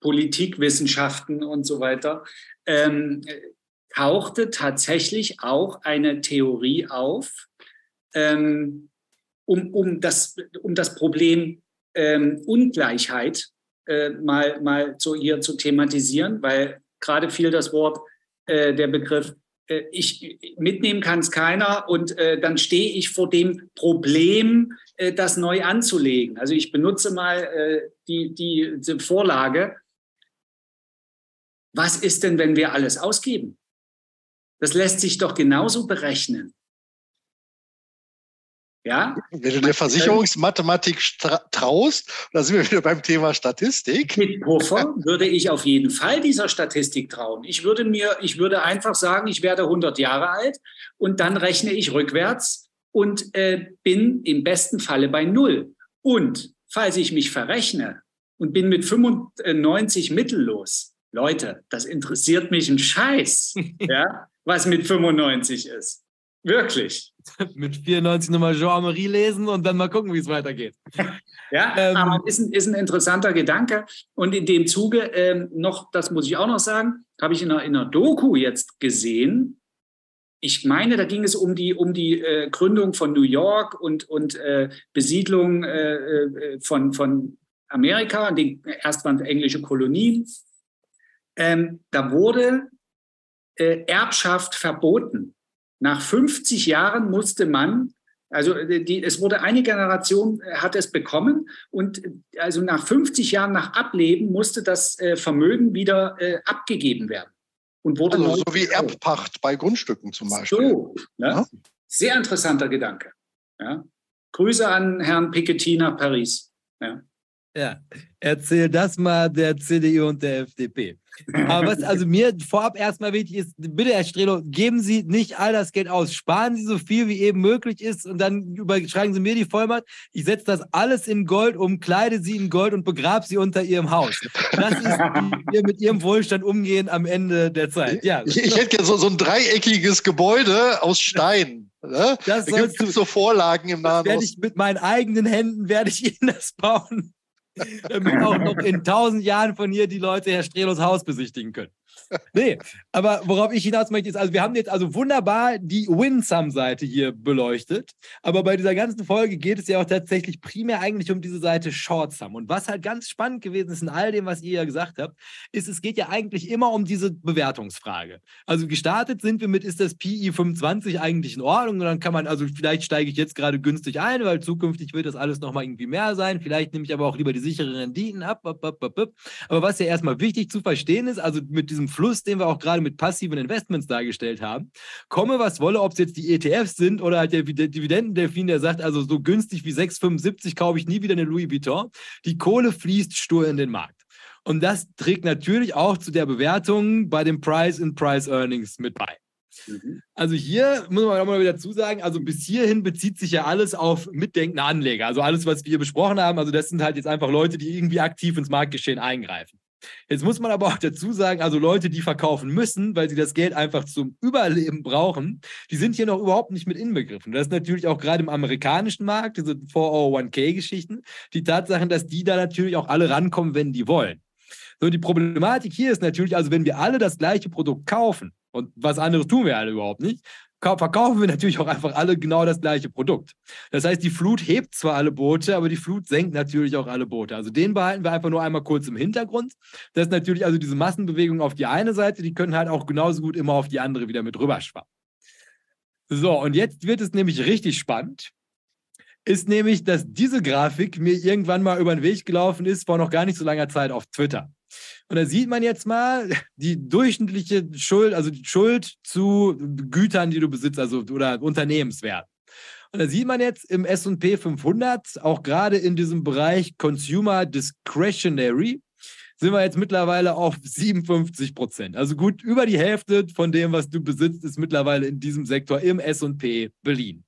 [SPEAKER 2] Politikwissenschaften und so weiter ähm, tauchte tatsächlich auch eine Theorie auf, ähm, um, um, das, um das Problem ähm, Ungleichheit äh, mal, mal so hier zu thematisieren, weil gerade fiel das Wort, äh, der Begriff, äh, ich mitnehmen kann es keiner und äh, dann stehe ich vor dem Problem, äh, das neu anzulegen. Also ich benutze mal äh, die, die, die Vorlage. Was ist denn, wenn wir alles ausgeben? Das lässt sich doch genauso berechnen.
[SPEAKER 3] Ja? Wenn du der Versicherungsmathematik traust, da sind wir wieder beim Thema Statistik.
[SPEAKER 2] Mit Puffer würde ich auf jeden Fall dieser Statistik trauen. Ich würde mir, ich würde einfach sagen, ich werde 100 Jahre alt und dann rechne ich rückwärts und äh, bin im besten Falle bei Null. Und falls ich mich verrechne und bin mit 95 mittellos, Leute, das interessiert mich ein Scheiß. ja? was mit 95 ist. Wirklich.
[SPEAKER 1] mit 94 nochmal Jean-Marie lesen und dann mal gucken, wie es weitergeht.
[SPEAKER 2] ja, ähm, aber ist ein, ist ein interessanter Gedanke. Und in dem Zuge ähm, noch, das muss ich auch noch sagen, habe ich in einer, in einer Doku jetzt gesehen. Ich meine, da ging es um die, um die äh, Gründung von New York und, und äh, Besiedlung äh, äh von, von Amerika, die erst waren englische Kolonien. Ähm, da wurde äh, Erbschaft verboten. Nach 50 Jahren musste man, also äh, die, es wurde eine Generation äh, hat es bekommen und also nach 50 Jahren nach Ableben musste das äh, Vermögen wieder äh, abgegeben werden.
[SPEAKER 3] Und wurde also so wie Erbpacht bei Grundstücken zum Beispiel. So,
[SPEAKER 2] ne? ja? Sehr interessanter Gedanke. Ja? Grüße an Herrn Piketty nach Paris. Ja.
[SPEAKER 1] Ja, erzähl das mal der CDU und der FDP. Aber was also mir vorab erstmal wichtig ist, bitte, Herr Strelo, geben Sie nicht all das Geld aus. Sparen Sie so viel, wie eben möglich ist und dann überschreiben Sie mir die Vollmacht. Ich setze das alles in Gold um, kleide Sie in Gold und begrabe Sie unter Ihrem Haus. Das ist, wie wir mit Ihrem Wohlstand umgehen am Ende der Zeit. Ja.
[SPEAKER 3] Ich, ich hätte gerne so, so ein dreieckiges Gebäude aus Stein. Ne? Das da gibt so Vorlagen im Nahen
[SPEAKER 1] ich Mit meinen eigenen Händen werde ich Ihnen das bauen damit auch noch in tausend Jahren von hier die Leute Herr Strelos Haus besichtigen können. Nee, aber worauf ich hinaus möchte, ist, also wir haben jetzt also wunderbar die Winsum-Seite hier beleuchtet, aber bei dieser ganzen Folge geht es ja auch tatsächlich primär eigentlich um diese Seite Shortsum. Und was halt ganz spannend gewesen ist in all dem, was ihr ja gesagt habt, ist, es geht ja eigentlich immer um diese Bewertungsfrage. Also gestartet sind wir mit, ist das PI 25 eigentlich in Ordnung? Und dann kann man, also vielleicht steige ich jetzt gerade günstig ein, weil zukünftig wird das alles nochmal irgendwie mehr sein. Vielleicht nehme ich aber auch lieber die sicheren Renditen ab. Aber was ja erstmal wichtig zu verstehen ist, also mit diesem Fluss, den wir auch gerade mit passiven Investments dargestellt haben. Komme, was wolle, ob es jetzt die ETFs sind oder halt der Dividendendelfin, der sagt, also so günstig wie 6,75 kaufe ich nie wieder eine Louis Vuitton. Die Kohle fließt stur in den Markt. Und das trägt natürlich auch zu der Bewertung bei dem Price in Price Earnings mit bei. Mhm. Also hier muss man auch mal wieder dazu sagen, also bis hierhin bezieht sich ja alles auf mitdenkende Anleger. Also alles, was wir besprochen haben, also das sind halt jetzt einfach Leute, die irgendwie aktiv ins Marktgeschehen eingreifen. Jetzt muss man aber auch dazu sagen, also Leute, die verkaufen müssen, weil sie das Geld einfach zum Überleben brauchen, die sind hier noch überhaupt nicht mit inbegriffen. Das ist natürlich auch gerade im amerikanischen Markt, diese 401k-Geschichten, die Tatsache, dass die da natürlich auch alle rankommen, wenn die wollen. So, die Problematik hier ist natürlich, also wenn wir alle das gleiche Produkt kaufen, und was anderes tun wir alle überhaupt nicht, verkaufen wir natürlich auch einfach alle genau das gleiche Produkt. Das heißt, die Flut hebt zwar alle Boote, aber die Flut senkt natürlich auch alle Boote. Also den behalten wir einfach nur einmal kurz im Hintergrund. Das ist natürlich also diese Massenbewegung auf die eine Seite, die können halt auch genauso gut immer auf die andere wieder mit rüberschwappen. So, und jetzt wird es nämlich richtig spannend. Ist nämlich, dass diese Grafik mir irgendwann mal über den Weg gelaufen ist, vor noch gar nicht so langer Zeit auf Twitter. Und da sieht man jetzt mal die durchschnittliche Schuld, also die Schuld zu Gütern, die du besitzt, also oder Unternehmenswert. Und da sieht man jetzt im S&P 500, auch gerade in diesem Bereich Consumer Discretionary, sind wir jetzt mittlerweile auf 57 Prozent. Also gut über die Hälfte von dem, was du besitzt, ist mittlerweile in diesem Sektor im S&P Berlin.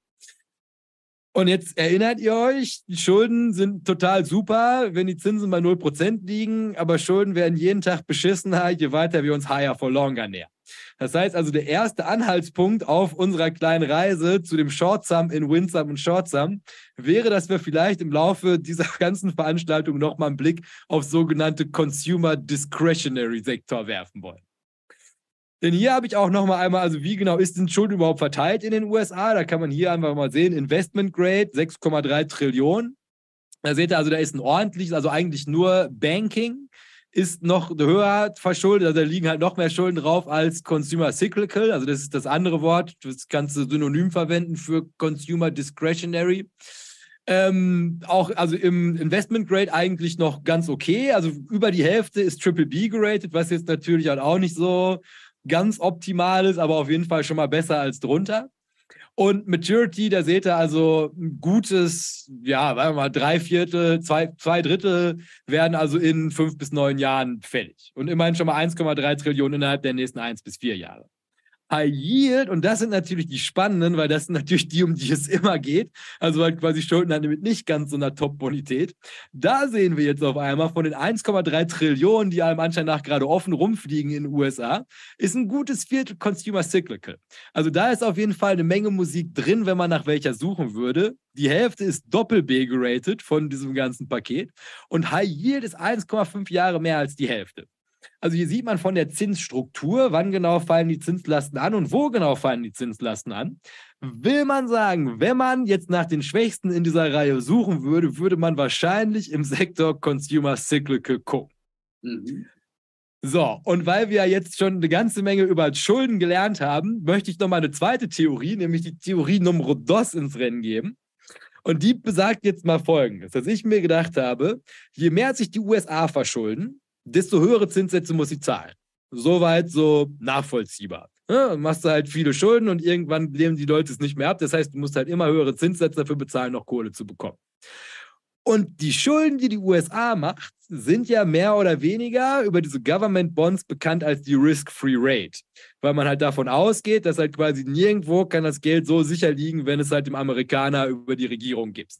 [SPEAKER 1] Und jetzt erinnert ihr euch, die Schulden sind total super, wenn die Zinsen bei 0% liegen, aber Schulden werden jeden Tag beschissener, je weiter wir uns higher for longer nähern. Das heißt also, der erste Anhaltspunkt auf unserer kleinen Reise zu dem Shortsum in Winsum und Shortsum wäre, dass wir vielleicht im Laufe dieser ganzen Veranstaltung nochmal einen Blick auf sogenannte Consumer Discretionary Sektor werfen wollen. Denn hier habe ich auch noch mal einmal, also wie genau ist denn Schulden überhaupt verteilt in den USA? Da kann man hier einfach mal sehen, Investment Grade 6,3 Trillionen. Da seht ihr also, da ist ein ordentliches, also eigentlich nur Banking ist noch höher verschuldet, also da liegen halt noch mehr Schulden drauf als Consumer Cyclical, also das ist das andere Wort, das kannst du synonym verwenden für Consumer Discretionary. Ähm, auch also im Investment Grade eigentlich noch ganz okay. Also über die Hälfte ist Triple B geratet, was jetzt natürlich halt auch nicht so ganz optimal ist, aber auf jeden Fall schon mal besser als drunter. Und Maturity, da seht ihr also ein gutes, ja, sagen wir mal, drei Viertel, zwei, zwei Drittel werden also in fünf bis neun Jahren fällig. Und immerhin schon mal 1,3 Trillionen innerhalb der nächsten eins bis vier Jahre. High Yield, und das sind natürlich die spannenden, weil das sind natürlich die, um die es immer geht. Also halt quasi Schulden dann mit nicht ganz so einer Top-Bonität. Da sehen wir jetzt auf einmal von den 1,3 Trillionen, die allem Anschein nach gerade offen rumfliegen in den USA, ist ein gutes Viertel Consumer Cyclical. Also da ist auf jeden Fall eine Menge Musik drin, wenn man nach welcher suchen würde. Die Hälfte ist Doppel-B geratet von diesem ganzen Paket und High Yield ist 1,5 Jahre mehr als die Hälfte. Also hier sieht man von der Zinsstruktur, wann genau fallen die Zinslasten an und wo genau fallen die Zinslasten an. Will man sagen, wenn man jetzt nach den Schwächsten in dieser Reihe suchen würde, würde man wahrscheinlich im Sektor Consumer Cyclical gucken. Mhm. So, und weil wir jetzt schon eine ganze Menge über Schulden gelernt haben, möchte ich noch mal eine zweite Theorie, nämlich die Theorie Nummer dos ins Rennen geben. Und die besagt jetzt mal Folgendes, dass ich mir gedacht habe, je mehr sich die USA verschulden, desto höhere Zinssätze muss sie zahlen. Soweit so nachvollziehbar. Ja, machst du halt viele Schulden und irgendwann lehnen die Leute es nicht mehr ab. Das heißt, du musst halt immer höhere Zinssätze dafür bezahlen, noch Kohle zu bekommen. Und die Schulden, die die USA macht, sind ja mehr oder weniger über diese Government Bonds bekannt als die Risk-Free Rate, weil man halt davon ausgeht, dass halt quasi nirgendwo kann das Geld so sicher liegen, wenn es halt dem Amerikaner über die Regierung gibt.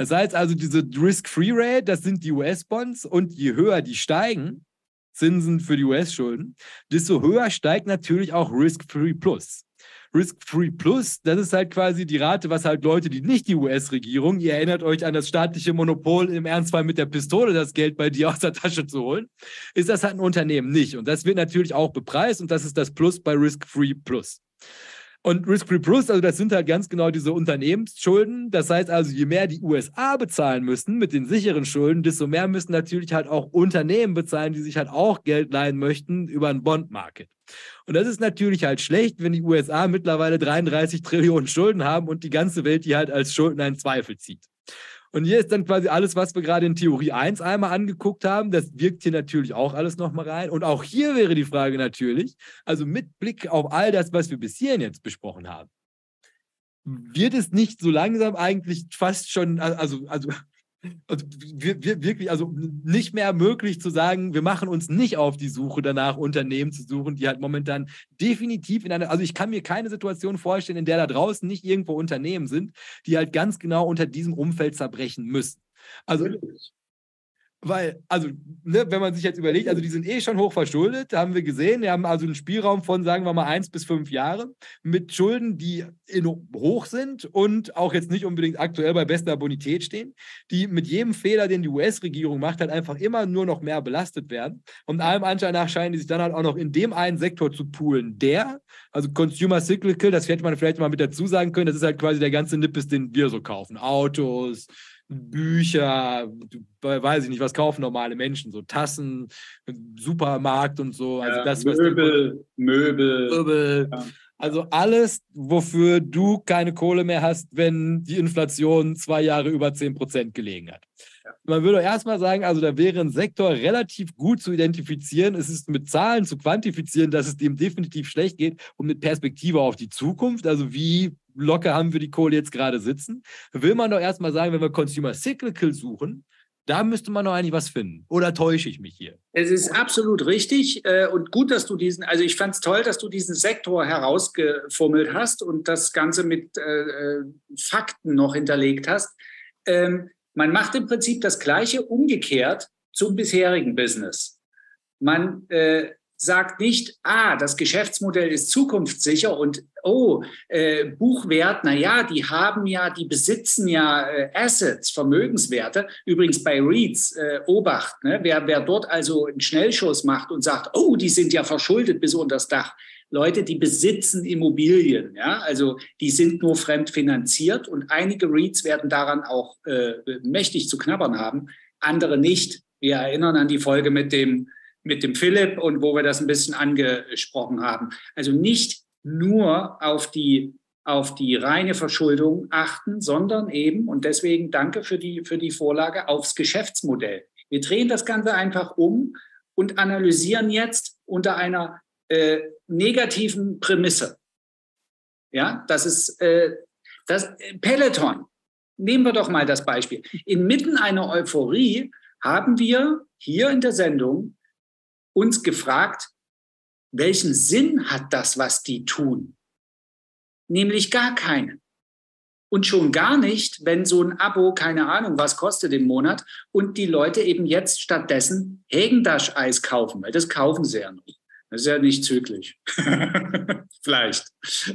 [SPEAKER 1] Das heißt also, diese Risk-Free Rate, das sind die US-Bonds und je höher die steigen, Zinsen für die US-Schulden, desto höher steigt natürlich auch Risk-Free Plus. Risk-Free Plus, das ist halt quasi die Rate, was halt Leute, die nicht die US-Regierung, ihr erinnert euch an das staatliche Monopol, im Ernstfall mit der Pistole das Geld bei dir aus der Tasche zu holen, ist das halt ein Unternehmen nicht. Und das wird natürlich auch bepreist und das ist das Plus bei Risk-Free Plus. Und Risk-Free Plus, also das sind halt ganz genau diese Unternehmensschulden. Das heißt also, je mehr die USA bezahlen müssen mit den sicheren Schulden, desto mehr müssen natürlich halt auch Unternehmen bezahlen, die sich halt auch Geld leihen möchten über einen Bond-Market. Und das ist natürlich halt schlecht, wenn die USA mittlerweile 33 Trillionen Schulden haben und die ganze Welt die halt als Schulden einen Zweifel zieht. Und hier ist dann quasi alles, was wir gerade in Theorie 1 einmal angeguckt haben. Das wirkt hier natürlich auch alles nochmal rein. Und auch hier wäre die Frage natürlich, also mit Blick auf all das, was wir bis hierhin jetzt besprochen haben, wird es nicht so langsam eigentlich fast schon, also, also also wirklich, also nicht mehr möglich zu sagen, wir machen uns nicht auf die Suche danach, Unternehmen zu suchen, die halt momentan definitiv in einer, also ich kann mir keine Situation vorstellen, in der da draußen nicht irgendwo Unternehmen sind, die halt ganz genau unter diesem Umfeld zerbrechen müssen. Also weil, also, ne, wenn man sich jetzt überlegt, also die sind eh schon hoch verschuldet, haben wir gesehen, die haben also einen Spielraum von, sagen wir mal, eins bis fünf Jahre mit Schulden, die in, hoch sind und auch jetzt nicht unbedingt aktuell bei bester Bonität stehen, die mit jedem Fehler, den die US-Regierung macht, halt einfach immer nur noch mehr belastet werden. Und allem Anschein nach scheinen die sich dann halt auch noch in dem einen Sektor zu poolen, der, also Consumer Cyclical, das hätte man vielleicht mal mit dazu sagen können, das ist halt quasi der ganze Nippes, den wir so kaufen. Autos, Bücher, weiß ich nicht, was kaufen normale Menschen, so Tassen, Supermarkt und so. Also
[SPEAKER 2] ja,
[SPEAKER 1] das,
[SPEAKER 2] Möbel, Möbel.
[SPEAKER 1] Möbel. Ja. Also alles, wofür du keine Kohle mehr hast, wenn die Inflation zwei Jahre über 10% gelegen hat. Ja. Man würde erstmal sagen, also da wäre ein Sektor relativ gut zu identifizieren. Es ist mit Zahlen zu quantifizieren, dass es dem definitiv schlecht geht und mit Perspektive auf die Zukunft. Also wie locker haben wir die Kohle jetzt gerade sitzen, will man doch erstmal sagen, wenn wir Consumer Cyclical suchen, da müsste man doch eigentlich was finden. Oder täusche ich mich hier?
[SPEAKER 2] Es ist absolut richtig äh, und gut, dass du diesen, also ich fand es toll, dass du diesen Sektor herausgefummelt hast und das Ganze mit äh, äh, Fakten noch hinterlegt hast. Ähm, man macht im Prinzip das Gleiche umgekehrt zum bisherigen Business. Man äh, sagt nicht, ah, das Geschäftsmodell ist zukunftssicher und oh, äh, Buchwert, na ja, die haben ja, die besitzen ja äh, Assets, Vermögenswerte. Übrigens bei REITs, äh, Obacht, ne? wer, wer dort also einen Schnellschuss macht und sagt, oh, die sind ja verschuldet bis unter das Dach. Leute, die besitzen Immobilien, ja, also die sind nur fremd finanziert und einige REITs werden daran auch äh, mächtig zu knabbern haben, andere nicht. Wir erinnern an die Folge mit dem mit dem Philipp und wo wir das ein bisschen angesprochen haben. Also nicht nur auf die, auf die reine Verschuldung achten, sondern eben, und deswegen danke für die, für die Vorlage, aufs Geschäftsmodell. Wir drehen das Ganze einfach um und analysieren jetzt unter einer äh, negativen Prämisse. Ja, das ist äh, das Peloton. Nehmen wir doch mal das Beispiel. Inmitten einer Euphorie haben wir hier in der Sendung uns gefragt, welchen Sinn hat das, was die tun? Nämlich gar keinen. Und schon gar nicht, wenn so ein Abo, keine Ahnung, was kostet im Monat, und die Leute eben jetzt stattdessen Hägendasch-Eis kaufen, weil das kaufen sie ja noch. Das ist ja nicht zügig. Vielleicht.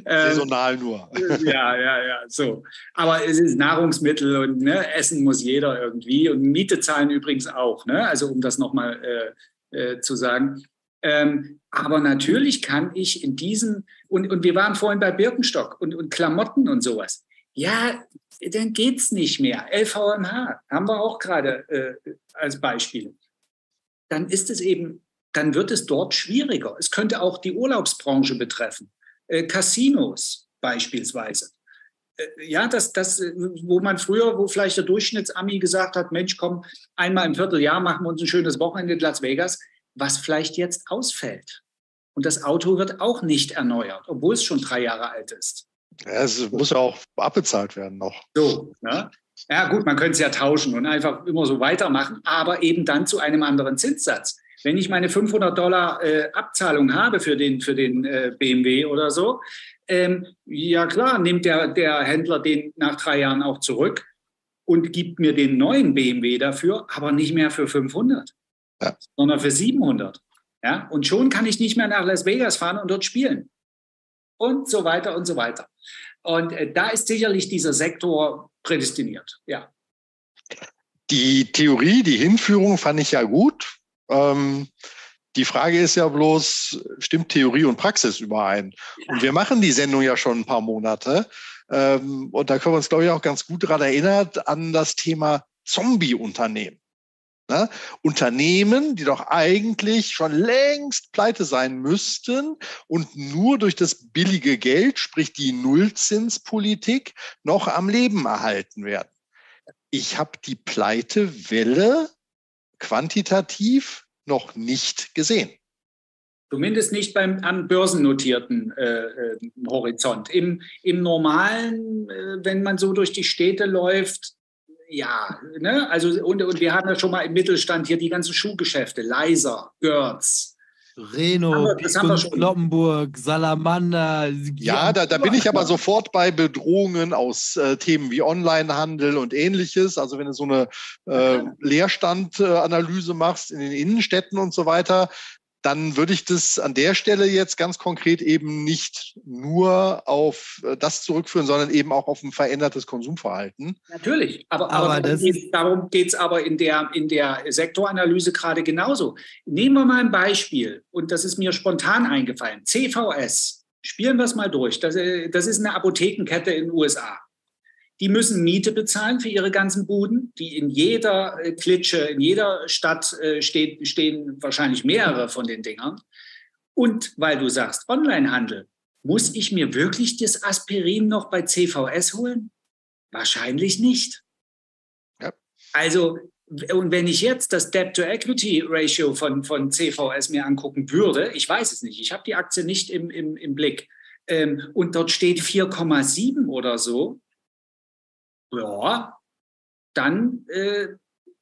[SPEAKER 3] Saisonal ähm, nur.
[SPEAKER 2] ja, ja, ja, so. Aber es ist Nahrungsmittel und ne, Essen muss jeder irgendwie und Miete zahlen übrigens auch. Ne? Also um das nochmal äh, äh, zu sagen. Ähm, aber natürlich kann ich in diesem, und, und wir waren vorhin bei Birkenstock und, und Klamotten und sowas. Ja, dann geht es nicht mehr. LVMH haben wir auch gerade äh, als Beispiel. Dann ist es eben, dann wird es dort schwieriger. Es könnte auch die Urlaubsbranche betreffen. Äh, Casinos beispielsweise. Äh, ja, das, das, wo man früher, wo vielleicht der Durchschnittsami gesagt hat, Mensch, komm, einmal im Vierteljahr machen wir uns ein schönes Wochenende in Las Vegas, was vielleicht jetzt ausfällt. Und das Auto wird auch nicht erneuert, obwohl es schon drei Jahre alt ist.
[SPEAKER 3] Ja, es muss ja auch abbezahlt werden noch.
[SPEAKER 2] So, ne? Ja, gut, man könnte es ja tauschen und einfach immer so weitermachen, aber eben dann zu einem anderen Zinssatz. Wenn ich meine 500 Dollar äh, Abzahlung habe für den, für den äh, BMW oder so, ähm, ja klar, nimmt der, der Händler den nach drei Jahren auch zurück und gibt mir den neuen BMW dafür, aber nicht mehr für 500, ja. sondern für 700. Ja? Und schon kann ich nicht mehr nach Las Vegas fahren und dort spielen. Und so weiter und so weiter. Und äh, da ist sicherlich dieser Sektor prädestiniert, ja.
[SPEAKER 3] Die Theorie, die Hinführung fand ich ja gut. Ähm, die Frage ist ja bloß, stimmt Theorie und Praxis überein? Und wir machen die Sendung ja schon ein paar Monate. Ähm, und da können wir uns, glaube ich, auch ganz gut daran erinnern, an das Thema Zombie-Unternehmen. Ne? Unternehmen, die doch eigentlich schon längst pleite sein müssten und nur durch das billige Geld, sprich die Nullzinspolitik, noch am Leben erhalten werden. Ich habe die Pleitewelle quantitativ noch nicht gesehen.
[SPEAKER 2] Zumindest nicht beim am börsennotierten äh, äh, Horizont. Im, Im normalen, äh, wenn man so durch die Städte läuft, ja, ne? also und, und wir haben ja schon mal im Mittelstand hier die ganzen Schuhgeschäfte, Leiser, Görz,
[SPEAKER 1] Reno, Kloppenburg, Salamander.
[SPEAKER 3] Ja, da, da bin ich aber sofort bei Bedrohungen aus äh, Themen wie Onlinehandel und ähnliches. Also wenn du so eine äh, Leerstandanalyse machst in den Innenstädten und so weiter, dann würde ich das an der Stelle jetzt ganz konkret eben nicht nur auf äh, das zurückführen, sondern eben auch auf ein verändertes Konsumverhalten.
[SPEAKER 2] Natürlich, aber, aber, aber darum geht es aber in der, in der Sektoranalyse gerade genauso. Nehmen wir mal ein Beispiel, und das ist mir spontan eingefallen. CVS, spielen wir es mal durch. Das, äh, das ist eine Apothekenkette in den USA. Die müssen Miete bezahlen für ihre ganzen Buden, die in jeder äh, Klitsche, in jeder Stadt äh, steht, stehen wahrscheinlich mehrere von den Dingern. Und weil du sagst Onlinehandel, muss ich mir wirklich das Aspirin noch bei CVS holen? Wahrscheinlich nicht. Ja. Also, und wenn ich jetzt das Debt-to-Equity-Ratio von, von CVS mir angucken würde, ich weiß es nicht, ich habe die Aktie nicht im, im, im Blick, ähm, und dort steht 4,7 oder so, ja, dann äh,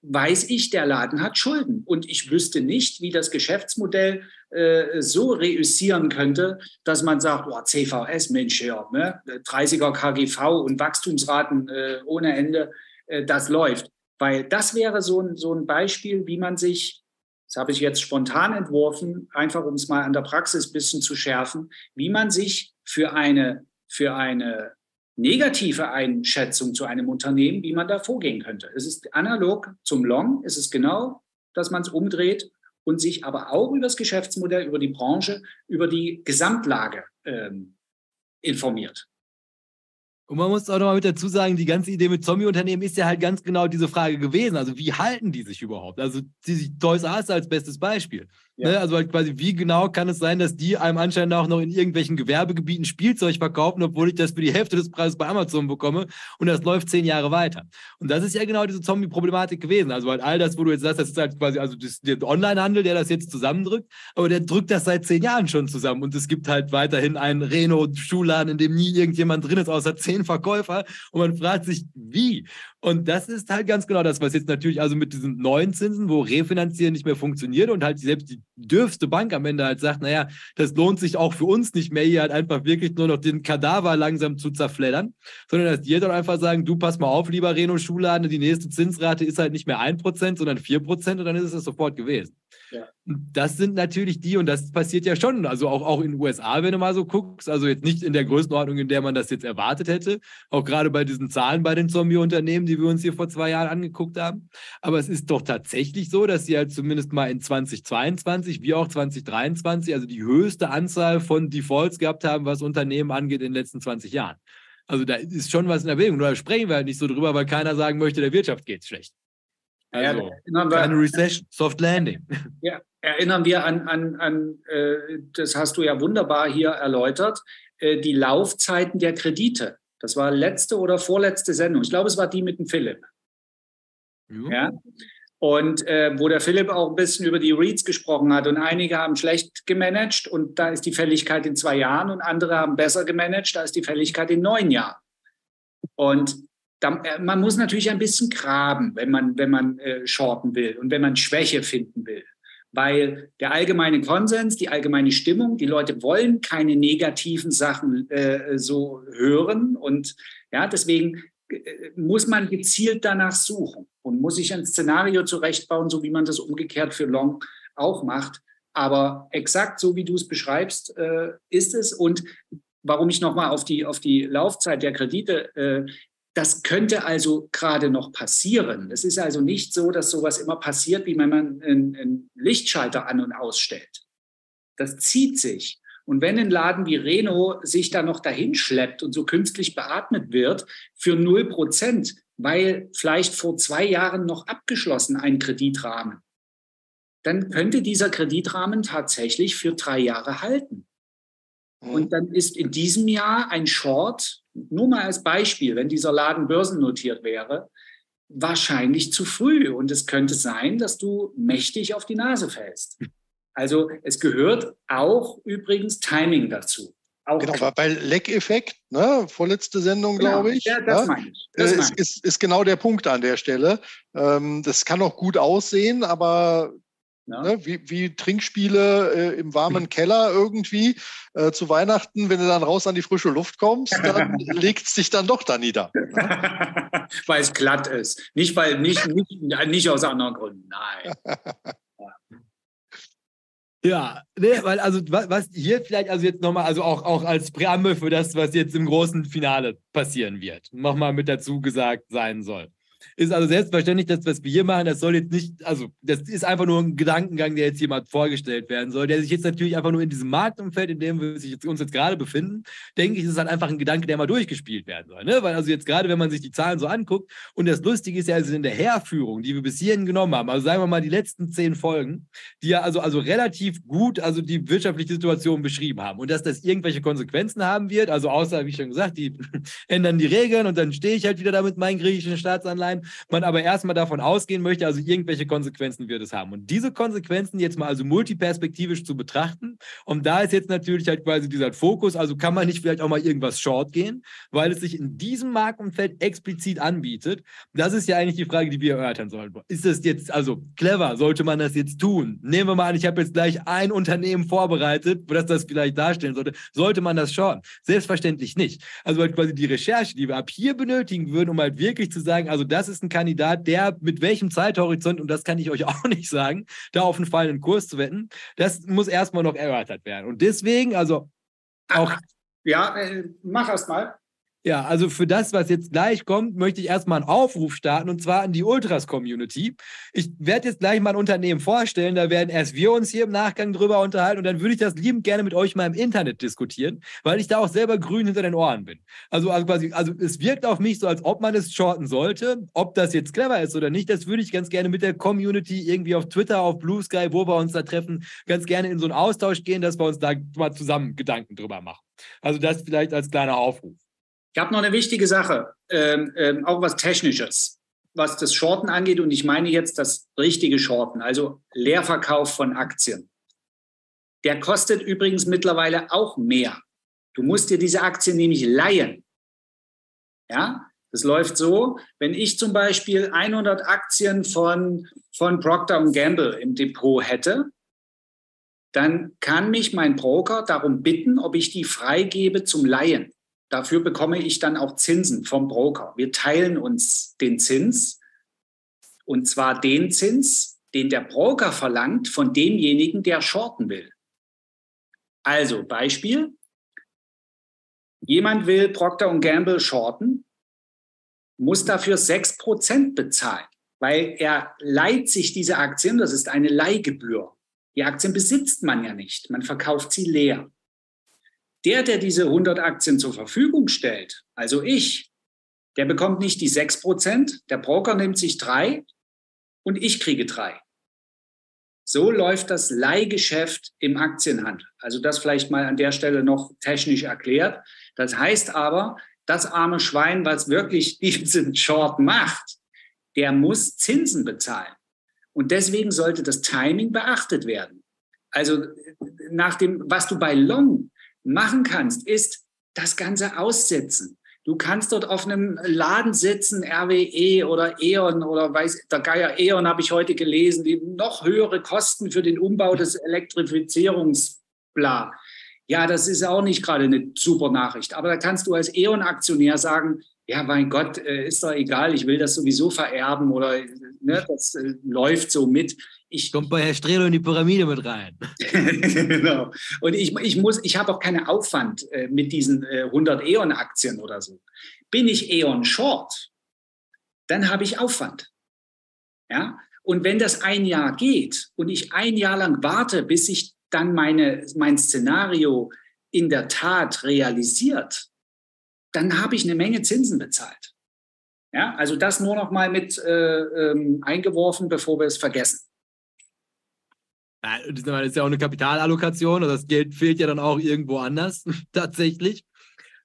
[SPEAKER 2] weiß ich, der Laden hat Schulden. Und ich wüsste nicht, wie das Geschäftsmodell äh, so reüssieren könnte, dass man sagt, oh, CVS, Mensch, ja, ne? 30er KGV und Wachstumsraten äh, ohne Ende, äh, das läuft. Weil das wäre so ein, so ein Beispiel, wie man sich, das habe ich jetzt spontan entworfen, einfach um es mal an der Praxis ein bisschen zu schärfen, wie man sich für eine, für eine negative Einschätzung zu einem Unternehmen, wie man da vorgehen könnte. Es ist analog zum Long, es ist genau, dass man es umdreht und sich aber auch über das Geschäftsmodell, über die Branche, über die Gesamtlage ähm, informiert.
[SPEAKER 1] Und man muss auch noch mal mit dazu sagen, die ganze Idee mit Zombie-Unternehmen ist ja halt ganz genau diese Frage gewesen. Also wie halten die sich überhaupt? Also die Toys R Us als bestes Beispiel. Ja. Ne? Also halt quasi, wie genau kann es sein, dass die einem anscheinend auch noch in irgendwelchen Gewerbegebieten Spielzeug verkaufen, obwohl ich das für die Hälfte des Preises bei Amazon bekomme und das läuft zehn Jahre weiter. Und das ist ja genau diese Zombie-Problematik gewesen. Also halt all das, wo du jetzt sagst, das ist halt quasi also das, der Online-Handel, der das jetzt zusammendrückt, aber der drückt das seit zehn Jahren schon zusammen. Und es gibt halt weiterhin einen Reno-Schuhladen, in dem nie irgendjemand drin ist, außer zehn Verkäufer. Und man fragt sich, wie? Und das ist halt ganz genau das, was jetzt natürlich also mit diesen neuen Zinsen, wo Refinanzieren nicht mehr funktioniert und halt selbst die dürfste Bank am Ende halt sagt, naja, das lohnt sich auch für uns nicht mehr, hier halt einfach wirklich nur noch den Kadaver langsam zu zerfleddern, sondern dass die dann einfach sagen, du pass mal auf, lieber Reno Schuhladen, die nächste Zinsrate ist halt nicht mehr 1%, sondern 4% und dann ist es sofort gewesen. Das sind natürlich die, und das passiert ja schon, also auch, auch in den USA, wenn du mal so guckst, also jetzt nicht in der Größenordnung, in der man das jetzt erwartet hätte, auch gerade bei diesen Zahlen bei den Zombie-Unternehmen, die wir uns hier vor zwei Jahren angeguckt haben. Aber es ist doch tatsächlich so, dass sie halt zumindest mal in 2022 wie auch 2023, also die höchste Anzahl von Defaults gehabt haben, was Unternehmen angeht in den letzten 20 Jahren. Also da ist schon was in Erwägung. Da sprechen wir halt nicht so drüber, weil keiner sagen möchte, der Wirtschaft geht schlecht. Also, ja, keine Recession, Soft Landing.
[SPEAKER 2] Ja, erinnern wir an, an, an äh, das hast du ja wunderbar hier erläutert, äh, die Laufzeiten der Kredite. Das war letzte oder vorletzte Sendung. Ich glaube, es war die mit dem Philipp. Ja. ja? Und äh, wo der Philipp auch ein bisschen über die Reads gesprochen hat und einige haben schlecht gemanagt und da ist die Fälligkeit in zwei Jahren und andere haben besser gemanagt, da ist die Fälligkeit in neun Jahren. Und man muss natürlich ein bisschen graben, wenn man, wenn man äh, shorten will und wenn man Schwäche finden will. Weil der allgemeine Konsens, die allgemeine Stimmung, die Leute wollen keine negativen Sachen äh, so hören. Und ja, deswegen äh, muss man gezielt danach suchen und muss sich ein Szenario zurechtbauen, so wie man das umgekehrt für Long auch macht. Aber exakt so, wie du es beschreibst, äh, ist es. Und warum ich nochmal auf die, auf die Laufzeit der Kredite äh, das könnte also gerade noch passieren. Es ist also nicht so, dass sowas immer passiert, wie wenn man einen, Lichtschalter an und ausstellt. Das zieht sich. Und wenn ein Laden wie Reno sich da noch dahin schleppt und so künstlich beatmet wird für null Prozent, weil vielleicht vor zwei Jahren noch abgeschlossen ein Kreditrahmen, dann könnte dieser Kreditrahmen tatsächlich für drei Jahre halten. Und dann ist in diesem Jahr ein Short, nur mal als Beispiel, wenn dieser Laden börsennotiert wäre, wahrscheinlich zu früh. Und es könnte sein, dass du mächtig auf die Nase fällst. Also es gehört auch übrigens Timing dazu.
[SPEAKER 3] Auch genau, weil Leck-Effekt, ne, vorletzte Sendung, genau, glaube ich. Ja, das ne, meine ich. Das ist, ist, ist, genau der Punkt an der Stelle. Ähm, das kann auch gut aussehen, aber ja. Ne, wie, wie, Trinkspiele äh, im warmen Keller irgendwie äh, zu Weihnachten, wenn du dann raus an die frische Luft kommst, dann legt es dich dann doch da nieder.
[SPEAKER 2] Ne? weil es glatt ist. Nicht, weil, nicht, nicht, nicht aus anderen Gründen. Nein.
[SPEAKER 1] Ja, nee, weil also was hier vielleicht also jetzt nochmal, also auch, auch als Präambel für das, was jetzt im großen Finale passieren wird, nochmal mit dazu gesagt sein soll ist also selbstverständlich, dass was wir hier machen, das soll jetzt nicht, also das ist einfach nur ein Gedankengang, der jetzt jemand vorgestellt werden soll, der sich jetzt natürlich einfach nur in diesem Marktumfeld, in dem wir sich uns jetzt gerade befinden, denke ich, ist halt einfach ein Gedanke, der mal durchgespielt werden soll. Ne? Weil also jetzt gerade, wenn man sich die Zahlen so anguckt, und das Lustige ist ja also in der Herführung, die wir bis hierhin genommen haben, also sagen wir mal die letzten zehn Folgen, die ja also, also relativ gut also die wirtschaftliche Situation beschrieben haben und dass das irgendwelche Konsequenzen haben wird, also außer, wie schon gesagt, die ändern die Regeln und dann stehe ich halt wieder da mit meinen griechischen Staatsanleihen sein, man aber erstmal davon ausgehen möchte, also irgendwelche Konsequenzen wird es haben. Und diese Konsequenzen jetzt mal also multiperspektivisch zu betrachten, und da ist jetzt natürlich halt quasi dieser Fokus, also kann man nicht vielleicht auch mal irgendwas short gehen, weil es sich in diesem Marktumfeld explizit anbietet. Das ist ja eigentlich die Frage, die wir erörtern sollen. Ist das jetzt also clever? Sollte man das jetzt tun? Nehmen wir mal an, ich habe jetzt gleich ein Unternehmen vorbereitet, das das vielleicht darstellen sollte. Sollte man das shorten? Selbstverständlich nicht. Also halt quasi die Recherche, die wir ab hier benötigen würden, um halt wirklich zu sagen, also das ist ein Kandidat, der mit welchem Zeithorizont, und das kann ich euch auch nicht sagen, da auf einen fallenden Kurs zu wetten, das muss erstmal noch erörtert werden. Und deswegen, also auch.
[SPEAKER 2] Ja, äh, mach erst mal.
[SPEAKER 1] Ja, also für das, was jetzt gleich kommt, möchte ich erstmal einen Aufruf starten und zwar an die Ultras-Community. Ich werde jetzt gleich mal ein Unternehmen vorstellen, da werden erst wir uns hier im Nachgang drüber unterhalten und dann würde ich das liebend gerne mit euch mal im Internet diskutieren, weil ich da auch selber grün hinter den Ohren bin. Also, also quasi, also es wirkt auf mich so, als ob man es shorten sollte. Ob das jetzt clever ist oder nicht, das würde ich ganz gerne mit der Community irgendwie auf Twitter, auf Blue Sky, wo wir uns da treffen, ganz gerne in so einen Austausch gehen, dass wir uns da mal zusammen Gedanken drüber machen. Also das vielleicht als kleiner Aufruf.
[SPEAKER 2] Ich habe noch eine wichtige Sache, ähm, ähm, auch was Technisches, was das Shorten angeht. Und ich meine jetzt das richtige Shorten, also Leerverkauf von Aktien. Der kostet übrigens mittlerweile auch mehr. Du musst dir diese Aktien nämlich leihen. Ja, das läuft so, wenn ich zum Beispiel 100 Aktien von, von Procter Gamble im Depot hätte, dann kann mich mein Broker darum bitten, ob ich die freigebe zum Leihen. Dafür bekomme ich dann auch Zinsen vom Broker. Wir teilen uns den Zins und zwar den Zins, den der Broker verlangt von demjenigen, der shorten will. Also Beispiel, jemand will Procter Gamble shorten, muss dafür 6% bezahlen, weil er leiht sich diese Aktien, das ist eine Leihgebühr. Die Aktien besitzt man ja nicht, man verkauft sie leer. Der, der diese 100 Aktien zur Verfügung stellt, also ich, der bekommt nicht die 6 Prozent, der Broker nimmt sich drei und ich kriege drei. So läuft das Leihgeschäft im Aktienhandel. Also das vielleicht mal an der Stelle noch technisch erklärt. Das heißt aber, das arme Schwein, was wirklich diesen Short macht, der muss Zinsen bezahlen. Und deswegen sollte das Timing beachtet werden. Also nach dem, was du bei Long machen kannst, ist das Ganze aussetzen. Du kannst dort auf einem Laden sitzen, RWE oder E.ON oder weiß der Geier E.ON habe ich heute gelesen, die noch höhere Kosten für den Umbau des Elektrifizierungsbla. Ja, das ist auch nicht gerade eine super Nachricht. Aber da kannst du als E.ON-Aktionär sagen, ja, mein Gott, äh, ist doch egal, ich will das sowieso vererben oder ne, das äh, läuft so mit.
[SPEAKER 1] Ich, Kommt bei Herr Strelo in die Pyramide mit rein.
[SPEAKER 2] genau. Und ich, ich muss, ich habe auch keinen Aufwand äh, mit diesen äh, 100 E.ON-Aktien oder so. Bin ich E.ON Short, dann habe ich Aufwand. Ja? Und wenn das ein Jahr geht und ich ein Jahr lang warte, bis sich dann meine, mein Szenario in der Tat realisiert, dann habe ich eine Menge Zinsen bezahlt. Ja, also das nur noch mal mit äh, ähm, eingeworfen, bevor wir es vergessen.
[SPEAKER 1] Das ist ja auch eine Kapitalallokation, also das Geld fehlt ja dann auch irgendwo anders tatsächlich,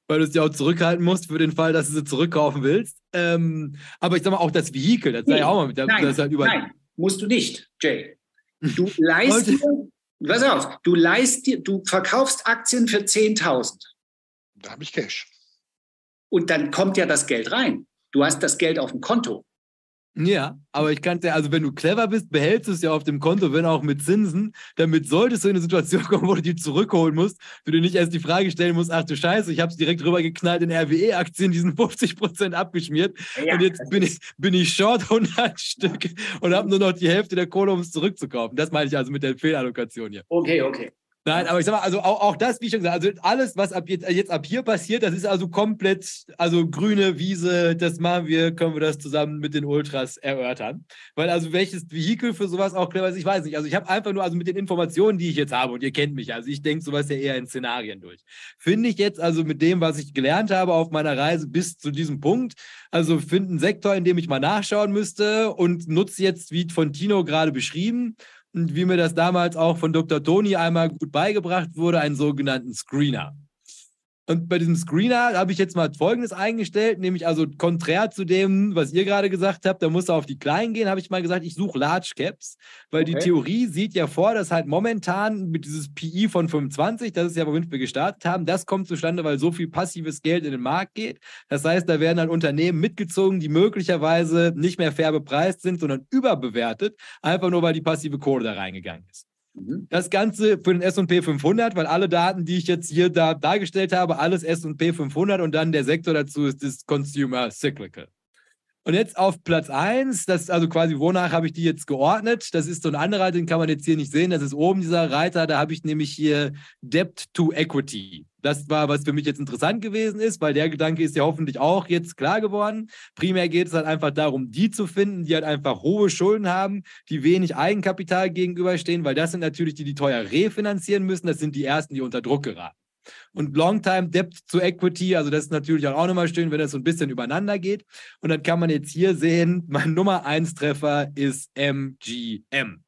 [SPEAKER 1] weil du es ja auch zurückhalten musst für den Fall, dass du sie zurückkaufen willst. Ähm, aber ich sag mal, auch das Vehikel, das nee, sei ja auch mal mit.
[SPEAKER 2] nein, das halt nein, musst du nicht, Jay. Du leist dir, pass auf, du leist dir, du verkaufst Aktien für 10.000.
[SPEAKER 3] Da habe ich Cash.
[SPEAKER 2] Und dann kommt ja das Geld rein. Du hast das Geld auf dem Konto.
[SPEAKER 1] Ja, aber ich kann ja, also wenn du clever bist, behältst du es ja auf dem Konto, wenn auch mit Zinsen. Damit solltest du in eine Situation kommen, wo du die zurückholen musst, du dir nicht erst die Frage stellen musst, ach du Scheiße, ich habe es direkt rübergeknallt in RWE-Aktien, die sind 50% abgeschmiert. Ja, und jetzt bin ich, bin ich short 100 Stück und habe nur noch die Hälfte der Kohle, um es zurückzukaufen. Das meine ich also mit der Fehlallokation hier.
[SPEAKER 2] Okay, okay.
[SPEAKER 1] Nein, aber ich sag mal, also auch, auch das, wie schon gesagt, also alles, was ab jetzt, jetzt ab hier passiert, das ist also komplett, also grüne Wiese, das machen wir, können wir das zusammen mit den Ultras erörtern. Weil also welches Vehikel für sowas auch clever ist, ich weiß nicht. Also ich habe einfach nur, also mit den Informationen, die ich jetzt habe, und ihr kennt mich, also ich denke sowas ja eher in Szenarien durch. Finde ich jetzt also mit dem, was ich gelernt habe auf meiner Reise bis zu diesem Punkt, also finde einen Sektor, in dem ich mal nachschauen müsste und nutze jetzt, wie von Tino gerade beschrieben, und wie mir das damals auch von Dr. Toni einmal gut beigebracht wurde, einen sogenannten Screener. Und bei diesem Screener habe ich jetzt mal Folgendes eingestellt, nämlich also konträr zu dem, was ihr gerade gesagt habt, da muss er auf die Kleinen gehen, habe ich mal gesagt, ich suche Large Caps, weil okay. die Theorie sieht ja vor, dass halt momentan mit dieses PI von 25, das ist ja, womit wir gestartet haben, das kommt zustande, weil so viel passives Geld in den Markt geht. Das heißt, da werden halt Unternehmen mitgezogen, die möglicherweise nicht mehr fair bepreist sind, sondern überbewertet, einfach nur weil die passive Kohle da reingegangen ist. Mhm. Das Ganze für den S&P 500, weil alle Daten, die ich jetzt hier da dargestellt habe, alles S&P 500 und dann der Sektor dazu ist das Consumer Cyclical. Und jetzt auf Platz 1, das also quasi, wonach habe ich die jetzt geordnet? Das ist so ein anderer, den kann man jetzt hier nicht sehen. Das ist oben dieser Reiter, da habe ich nämlich hier Debt to Equity. Das war, was für mich jetzt interessant gewesen ist, weil der Gedanke ist ja hoffentlich auch jetzt klar geworden. Primär geht es halt einfach darum, die zu finden, die halt einfach hohe Schulden haben, die wenig Eigenkapital gegenüberstehen, weil das sind natürlich die, die teuer refinanzieren müssen. Das sind die ersten, die unter Druck geraten. Und Long-Time Debt zu Equity, also das ist natürlich auch nochmal schön, wenn das so ein bisschen übereinander geht. Und dann kann man jetzt hier sehen, mein Nummer 1 Treffer ist MGM.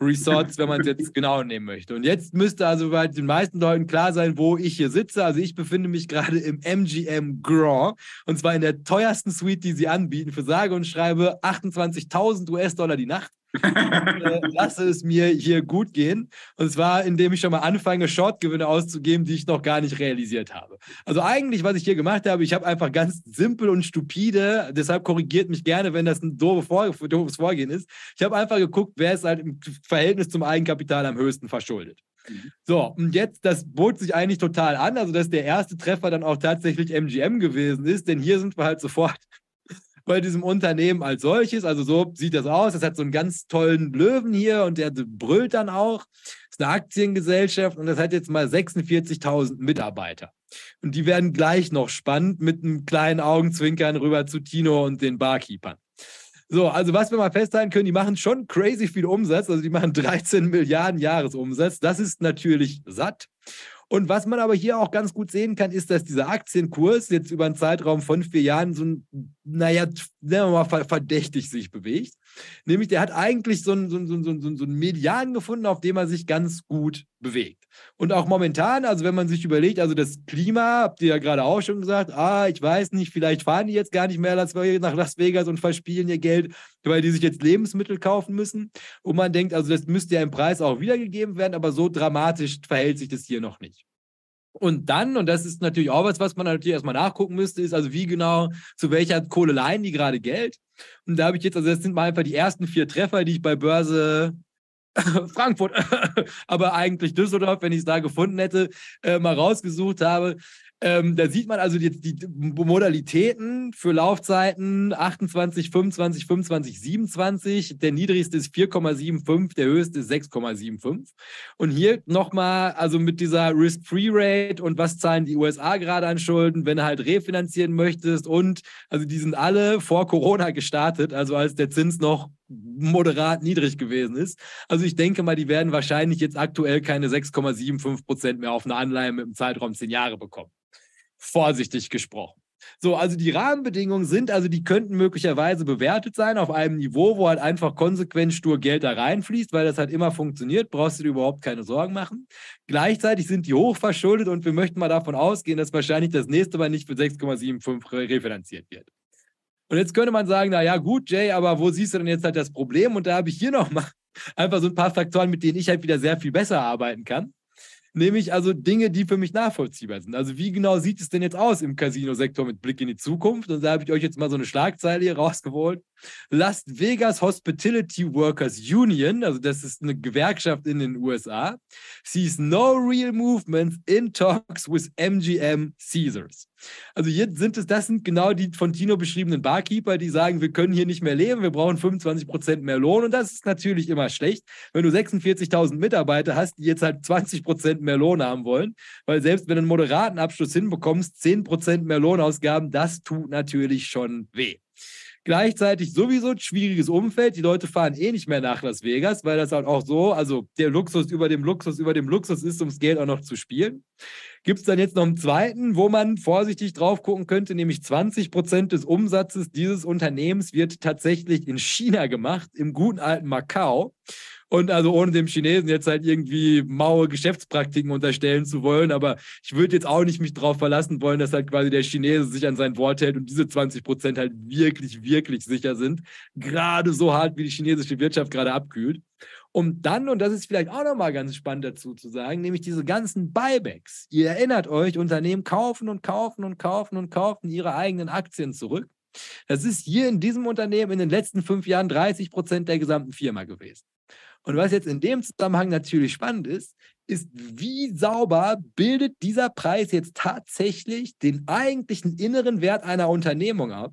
[SPEAKER 1] Resorts, wenn man es jetzt genau nehmen möchte. Und jetzt müsste also bei den meisten Leuten klar sein, wo ich hier sitze. Also ich befinde mich gerade im MGM Grand und zwar in der teuersten Suite, die sie anbieten, für sage und schreibe 28.000 US-Dollar die Nacht äh, lasse es mir hier gut gehen. Und zwar, indem ich schon mal anfange, Shortgewinne auszugeben, die ich noch gar nicht realisiert habe. Also eigentlich, was ich hier gemacht habe, ich habe einfach ganz simpel und stupide, deshalb korrigiert mich gerne, wenn das ein doofes, Vor doofes Vorgehen ist. Ich habe einfach geguckt, wer ist halt im Verhältnis zum Eigenkapital am höchsten verschuldet. Mhm. So, und jetzt, das bot sich eigentlich total an, also dass der erste Treffer dann auch tatsächlich MGM gewesen ist, denn hier sind wir halt sofort bei diesem Unternehmen als solches. Also so sieht das aus. Das hat so einen ganz tollen Löwen hier und der brüllt dann auch. Das ist eine Aktiengesellschaft und das hat jetzt mal 46.000 Mitarbeiter. Und die werden gleich noch spannend mit einem kleinen Augenzwinkern rüber zu Tino und den Barkeepern. So, also was wir mal festhalten können, die machen schon crazy viel Umsatz. Also die machen 13 Milliarden Jahresumsatz. Das ist natürlich satt. Und was man aber hier auch ganz gut sehen kann, ist, dass dieser Aktienkurs jetzt über einen Zeitraum von vier Jahren so ein, naja, nennen wir mal verdächtig sich bewegt. Nämlich, der hat eigentlich so einen, so, einen, so, einen, so einen Median gefunden, auf dem er sich ganz gut bewegt. Und auch momentan, also wenn man sich überlegt, also das Klima, habt ihr ja gerade auch schon gesagt, ah, ich weiß nicht, vielleicht fahren die jetzt gar nicht mehr nach Las Vegas und verspielen ihr Geld, weil die sich jetzt Lebensmittel kaufen müssen. Und man denkt, also das müsste ja im Preis auch wiedergegeben werden, aber so dramatisch verhält sich das hier noch nicht. Und dann, und das ist natürlich auch was, was man natürlich erstmal nachgucken müsste, ist also, wie genau, zu welcher Kohle leihen die gerade Geld. Und da habe ich jetzt, also das sind mal einfach die ersten vier Treffer, die ich bei Börse Frankfurt, aber eigentlich Düsseldorf, wenn ich es da gefunden hätte, äh, mal rausgesucht habe. Ähm, da sieht man also die, die Modalitäten für Laufzeiten 28, 25, 25, 27. Der niedrigste ist 4,75, der höchste ist 6,75. Und hier nochmal, also mit dieser Risk-Free-Rate und was zahlen die USA gerade an Schulden, wenn du halt refinanzieren möchtest. Und also die sind alle vor Corona gestartet, also als der Zins noch moderat niedrig gewesen ist. Also ich denke mal, die werden wahrscheinlich jetzt aktuell keine 6,75 Prozent mehr auf eine Anleihe mit einem Zeitraum 10 Jahre bekommen vorsichtig gesprochen. So, also die Rahmenbedingungen sind, also die könnten möglicherweise bewertet sein auf einem Niveau, wo halt einfach konsequent stur Geld da reinfließt, weil das halt immer funktioniert, brauchst du dir überhaupt keine Sorgen machen. Gleichzeitig sind die hochverschuldet und wir möchten mal davon ausgehen, dass wahrscheinlich das nächste Mal nicht für 6,75 refinanziert wird. Und jetzt könnte man sagen, na ja, gut, Jay, aber wo siehst du denn jetzt halt das Problem? Und da habe ich hier nochmal einfach so ein paar Faktoren, mit denen ich halt wieder sehr viel besser arbeiten kann. Nämlich also Dinge, die für mich nachvollziehbar sind. Also wie genau sieht es denn jetzt aus im Casino-Sektor mit Blick in die Zukunft? Und da habe ich euch jetzt mal so eine Schlagzeile hier rausgeholt. Las Vegas Hospitality Workers Union, also das ist eine Gewerkschaft in den USA, sees no real movements in talks with MGM Caesars. Also hier sind es, das sind genau die von Tino beschriebenen Barkeeper, die sagen, wir können hier nicht mehr leben, wir brauchen 25 Prozent mehr Lohn und das ist natürlich immer schlecht, wenn du 46.000 Mitarbeiter hast, die jetzt halt 20 Prozent mehr Lohn haben wollen, weil selbst wenn du einen moderaten Abschluss hinbekommst, 10 Prozent mehr Lohnausgaben, das tut natürlich schon weh. Gleichzeitig sowieso ein schwieriges Umfeld. Die Leute fahren eh nicht mehr nach Las Vegas, weil das halt auch so, also der Luxus über dem Luxus über dem Luxus ist, ums Geld auch noch zu spielen. Gibt es dann jetzt noch einen zweiten, wo man vorsichtig drauf gucken könnte, nämlich 20 Prozent des Umsatzes dieses Unternehmens wird tatsächlich in China gemacht, im guten alten Macau. Und also ohne dem Chinesen jetzt halt irgendwie maue Geschäftspraktiken unterstellen zu wollen, aber ich würde jetzt auch nicht mich darauf verlassen wollen, dass halt quasi der Chinese sich an sein Wort hält und diese 20 Prozent halt wirklich, wirklich sicher sind. Gerade so hart, wie die chinesische Wirtschaft gerade abkühlt. Und dann, und das ist vielleicht auch nochmal ganz spannend dazu zu sagen, nämlich diese ganzen Buybacks. Ihr erinnert euch, Unternehmen kaufen und kaufen und kaufen und kaufen ihre eigenen Aktien zurück. Das ist hier in diesem Unternehmen in den letzten fünf Jahren 30 Prozent der gesamten Firma gewesen. Und was jetzt in dem Zusammenhang natürlich spannend ist, ist, wie sauber bildet dieser Preis jetzt tatsächlich den eigentlichen inneren Wert einer Unternehmung ab,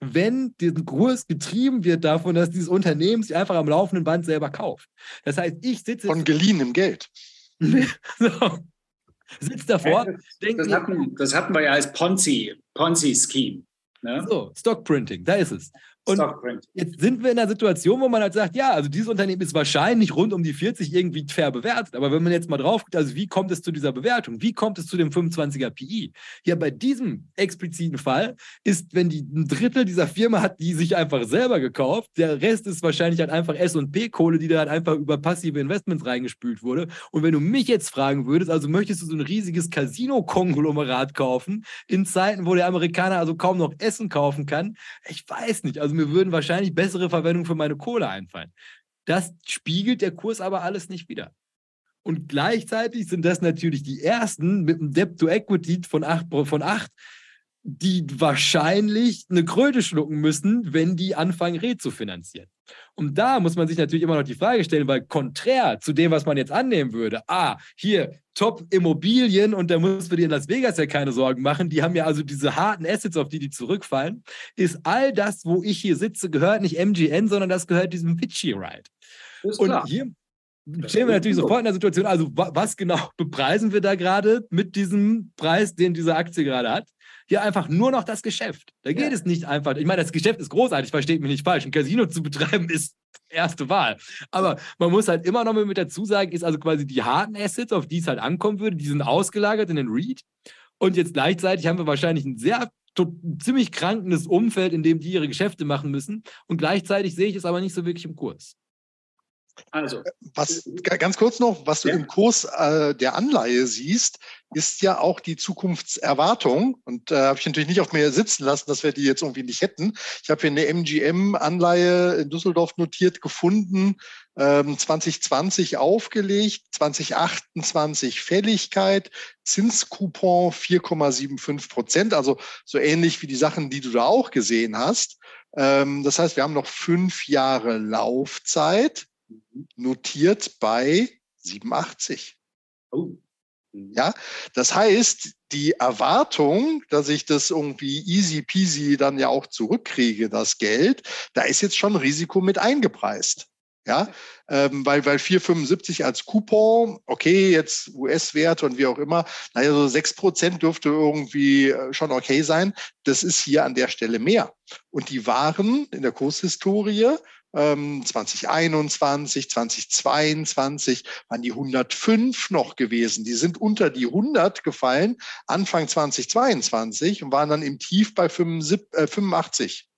[SPEAKER 1] wenn diesen Kurs getrieben wird davon, dass dieses Unternehmen sich einfach am laufenden Band selber kauft. Das heißt, ich sitze.
[SPEAKER 3] Von geliehenem Geld.
[SPEAKER 1] so, sitzt davor.
[SPEAKER 2] Das, das, hatten, das hatten wir ja als Ponzi, Ponzi-Scheme.
[SPEAKER 1] Ne? So, Stockprinting, da ist es. Und jetzt sind wir in einer Situation, wo man halt sagt, ja, also dieses Unternehmen ist wahrscheinlich rund um die 40 irgendwie fair bewertet. Aber wenn man jetzt mal drauf guckt, also wie kommt es zu dieser Bewertung? Wie kommt es zu dem 25er PI? Ja, bei diesem expliziten Fall ist, wenn die ein Drittel dieser Firma hat, die sich einfach selber gekauft, der Rest ist wahrscheinlich halt einfach S&P-Kohle, die da halt einfach über passive Investments reingespült wurde. Und wenn du mich jetzt fragen würdest, also möchtest du so ein riesiges Casino-Konglomerat kaufen, in Zeiten, wo der Amerikaner also kaum noch Essen kaufen kann, ich weiß nicht. Also mir würden wahrscheinlich bessere Verwendung für meine Kohle einfallen. Das spiegelt der Kurs aber alles nicht wieder. Und gleichzeitig sind das natürlich die ersten mit einem Debt-to-Equity von 8, von 8 die wahrscheinlich eine Kröte schlucken müssen, wenn die anfangen, Reh zu finanzieren. Und da muss man sich natürlich immer noch die Frage stellen, weil konträr zu dem, was man jetzt annehmen würde, ah, hier Top-Immobilien und da muss für die in Las Vegas ja keine Sorgen machen, die haben ja also diese harten Assets, auf die die zurückfallen, ist all das, wo ich hier sitze, gehört nicht MGN, sondern das gehört diesem Vichy-Ride. Und hier stehen wir natürlich sofort in der Situation, also was genau bepreisen wir da gerade mit diesem Preis, den diese Aktie gerade hat? Hier einfach nur noch das Geschäft. Da geht ja. es nicht einfach. Ich meine, das Geschäft ist großartig, versteht mich nicht falsch. Ein Casino zu betreiben ist erste Wahl. Aber man muss halt immer noch mal mit dazu sagen, ist also quasi die harten Assets, auf die es halt ankommen würde, die sind ausgelagert in den REIT. Und jetzt gleichzeitig haben wir wahrscheinlich ein sehr ziemlich krankendes Umfeld, in dem die ihre Geschäfte machen müssen. Und gleichzeitig sehe ich es aber nicht so wirklich im Kurs.
[SPEAKER 3] Also, was ganz kurz noch, was du ja. im Kurs äh, der Anleihe siehst, ist ja auch die Zukunftserwartung. Und da äh, habe ich natürlich nicht auf mir sitzen lassen, dass wir die jetzt irgendwie nicht hätten. Ich habe hier eine MGM-Anleihe in Düsseldorf notiert gefunden, ähm, 2020 aufgelegt, 2028 Fälligkeit, Zinscoupon 4,75 Prozent, also so ähnlich wie die Sachen, die du da auch gesehen hast. Ähm, das heißt, wir haben noch fünf Jahre Laufzeit notiert bei 87. Oh. Ja, das heißt, die Erwartung, dass ich das irgendwie easy peasy dann ja auch zurückkriege, das Geld, da ist jetzt schon Risiko mit eingepreist. Ja, ähm, weil, weil 4,75 als Coupon, okay, jetzt US-Werte und wie auch immer, naja, so 6 Prozent dürfte irgendwie äh, schon okay sein. Das ist hier an der Stelle mehr. Und die waren in der Kurshistorie 2021, ähm, 2022 waren die 105 noch gewesen. Die sind unter die 100 gefallen Anfang 2022 und waren dann im Tief bei 85.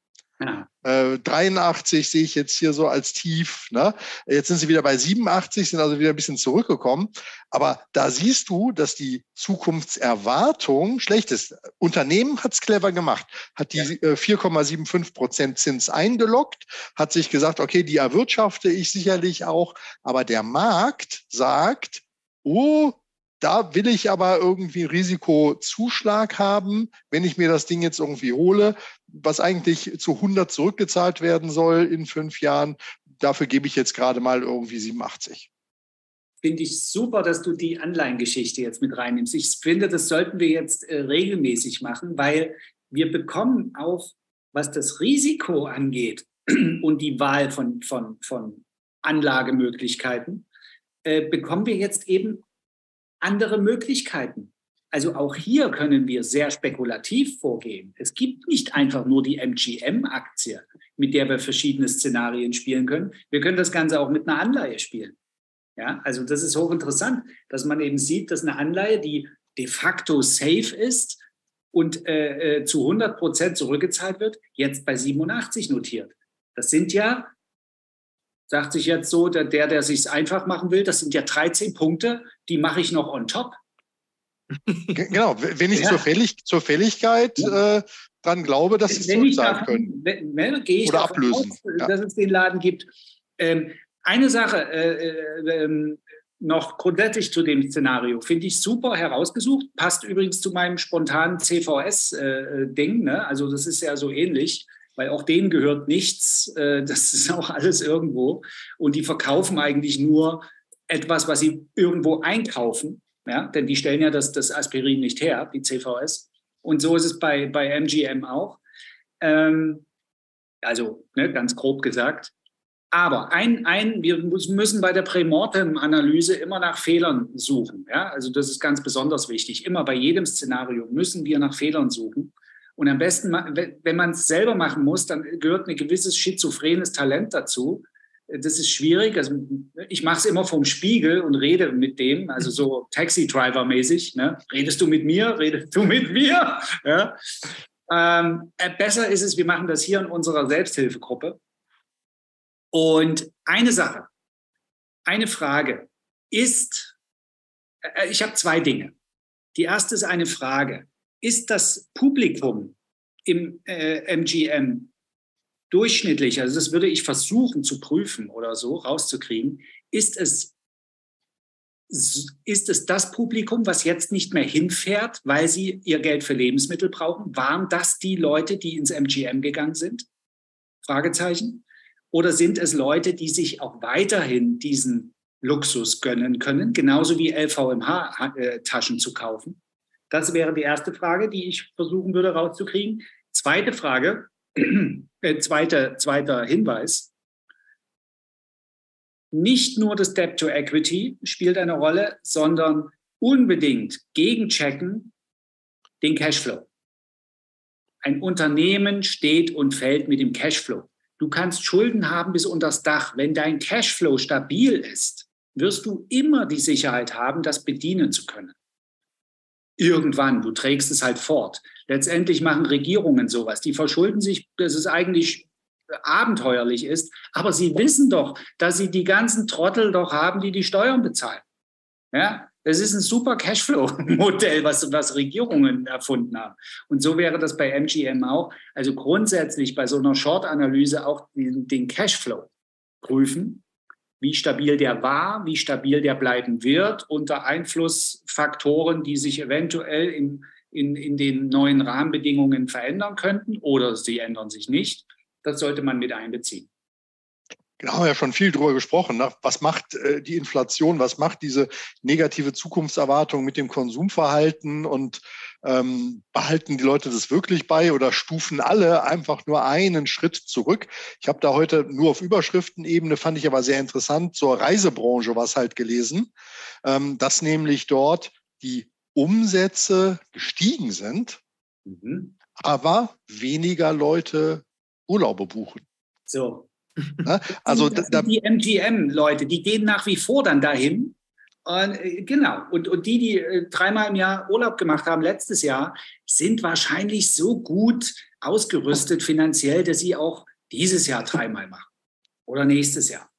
[SPEAKER 3] Ja. Äh, 83 sehe ich jetzt hier so als tief. Ne? Jetzt sind sie wieder bei 87, sind also wieder ein bisschen zurückgekommen. Aber da siehst du, dass die Zukunftserwartung schlecht ist. Unternehmen hat es clever gemacht, hat die ja. äh, 4,75 Prozent Zins eingeloggt, hat sich gesagt, okay, die erwirtschafte ich sicherlich auch. Aber der Markt sagt, oh, da will ich aber irgendwie Risikozuschlag haben, wenn ich mir das Ding jetzt irgendwie hole, was eigentlich zu 100 zurückgezahlt werden soll in fünf Jahren. Dafür gebe ich jetzt gerade mal irgendwie 87.
[SPEAKER 2] Finde ich super, dass du die Anleihengeschichte jetzt mit reinnimmst. Ich finde, das sollten wir jetzt äh, regelmäßig machen, weil wir bekommen auch, was das Risiko angeht und die Wahl von, von, von Anlagemöglichkeiten, äh, bekommen wir jetzt eben andere Möglichkeiten. Also auch hier können wir sehr spekulativ vorgehen. Es gibt nicht einfach nur die MGM-Aktie, mit der wir verschiedene Szenarien spielen können. Wir können das Ganze auch mit einer Anleihe spielen. Ja, also das ist hochinteressant, dass man eben sieht, dass eine Anleihe, die de facto safe ist und äh, äh zu 100 Prozent zurückgezahlt wird, jetzt bei 87 notiert. Das sind ja sagt sich jetzt so, der, der, der sich einfach machen will, das sind ja 13 Punkte, die mache ich noch on top.
[SPEAKER 3] Genau, wenn ich ja. zur, Fällig, zur Fälligkeit ja. äh, dran glaube, dass sie es sein können.
[SPEAKER 2] Wenn, wenn, gehe ich Oder ablösen. Aus, ja. dass es den Laden gibt. Ähm, eine Sache äh, äh, ähm, noch grundsätzlich zu dem Szenario. Finde ich super herausgesucht. Passt übrigens zu meinem spontanen CVS-Ding. Äh, ne? Also das ist ja so ähnlich, weil auch denen gehört nichts. Äh, das ist auch alles irgendwo. Und die verkaufen eigentlich nur etwas, was sie irgendwo einkaufen. Ja? Denn die stellen ja das, das Aspirin nicht her, die CVS. Und so ist es bei, bei MGM auch. Ähm, also ne, ganz grob gesagt. Aber ein, ein, wir müssen bei der Prämortem-Analyse immer nach Fehlern suchen. Ja? Also das ist ganz besonders wichtig. Immer bei jedem Szenario müssen wir nach Fehlern suchen. Und am besten, wenn man es selber machen muss, dann gehört ein gewisses schizophrenes Talent dazu. Das ist schwierig. Also ich mache es immer vom Spiegel und rede mit dem, also so Taxi-Driver-mäßig. Ne? Redest du mit mir? Redest du mit mir? Ja? Ähm, äh, besser ist es, wir machen das hier in unserer Selbsthilfegruppe. Und eine Sache, eine Frage ist, äh, ich habe zwei Dinge. Die erste ist eine Frage. Ist das Publikum im äh, MGM durchschnittlich, also das würde ich versuchen zu prüfen oder so rauszukriegen, ist es, ist es das Publikum, was jetzt nicht mehr hinfährt, weil sie ihr Geld für Lebensmittel brauchen? Waren das die Leute, die ins MGM gegangen sind? Fragezeichen. Oder sind es Leute, die sich auch weiterhin diesen Luxus gönnen können, genauso wie LVMH-Taschen äh, zu kaufen? Das wäre die erste Frage, die ich versuchen würde rauszukriegen. Zweite Frage, äh, zweite, zweiter Hinweis. Nicht nur das Debt to Equity spielt eine Rolle, sondern unbedingt gegenchecken den Cashflow. Ein Unternehmen steht und fällt mit dem Cashflow. Du kannst Schulden haben bis unter das Dach. Wenn dein Cashflow stabil ist, wirst du immer die Sicherheit haben, das bedienen zu können. Irgendwann, du trägst es halt fort. Letztendlich machen Regierungen sowas. Die verschulden sich, dass es eigentlich abenteuerlich ist, aber sie wissen doch, dass sie die ganzen Trottel doch haben, die die Steuern bezahlen. Ja, das ist ein super Cashflow-Modell, was, was Regierungen erfunden haben. Und so wäre das bei MGM auch. Also grundsätzlich bei so einer Short-Analyse auch den, den Cashflow prüfen, wie stabil der war, wie stabil der bleiben wird unter Einflussfaktoren, die sich eventuell in, in, in den neuen Rahmenbedingungen verändern könnten oder sie ändern sich nicht. Das sollte man mit einbeziehen.
[SPEAKER 3] Genau, haben wir ja schon viel drüber gesprochen. Ne? Was macht äh, die Inflation? Was macht diese negative Zukunftserwartung mit dem Konsumverhalten? Und ähm, behalten die Leute das wirklich bei oder stufen alle einfach nur einen Schritt zurück? Ich habe da heute nur auf Überschriftenebene, fand ich aber sehr interessant, zur Reisebranche was halt gelesen, ähm, dass nämlich dort die Umsätze gestiegen sind, mhm. aber weniger Leute Urlaube buchen.
[SPEAKER 2] So? Also da, die MGM-Leute, die gehen nach wie vor dann dahin. Und, äh, genau. Und, und die, die äh, dreimal im Jahr Urlaub gemacht haben letztes Jahr, sind wahrscheinlich so gut ausgerüstet finanziell, dass sie auch dieses Jahr dreimal machen oder nächstes Jahr.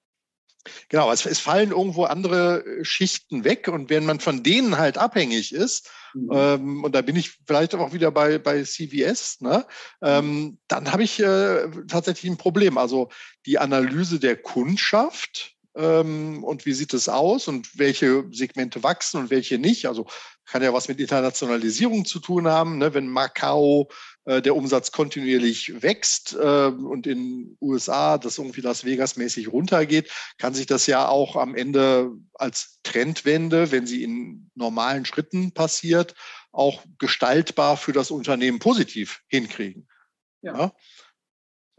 [SPEAKER 3] Genau, es, es, fallen irgendwo andere äh, Schichten weg und wenn man von denen halt abhängig ist, mhm. ähm, und da bin ich vielleicht auch wieder bei, bei CVS, ne, ähm, dann habe ich äh, tatsächlich ein Problem. Also die Analyse der Kundschaft ähm, und wie sieht es aus und welche Segmente wachsen und welche nicht. Also kann ja was mit Internationalisierung zu tun haben. Ne? Wenn Macau der Umsatz kontinuierlich wächst äh, und in USA das irgendwie Las Vegas mäßig runtergeht, kann sich das ja auch am Ende als Trendwende, wenn sie in normalen Schritten passiert, auch gestaltbar für das Unternehmen positiv hinkriegen.
[SPEAKER 2] Ja. ja?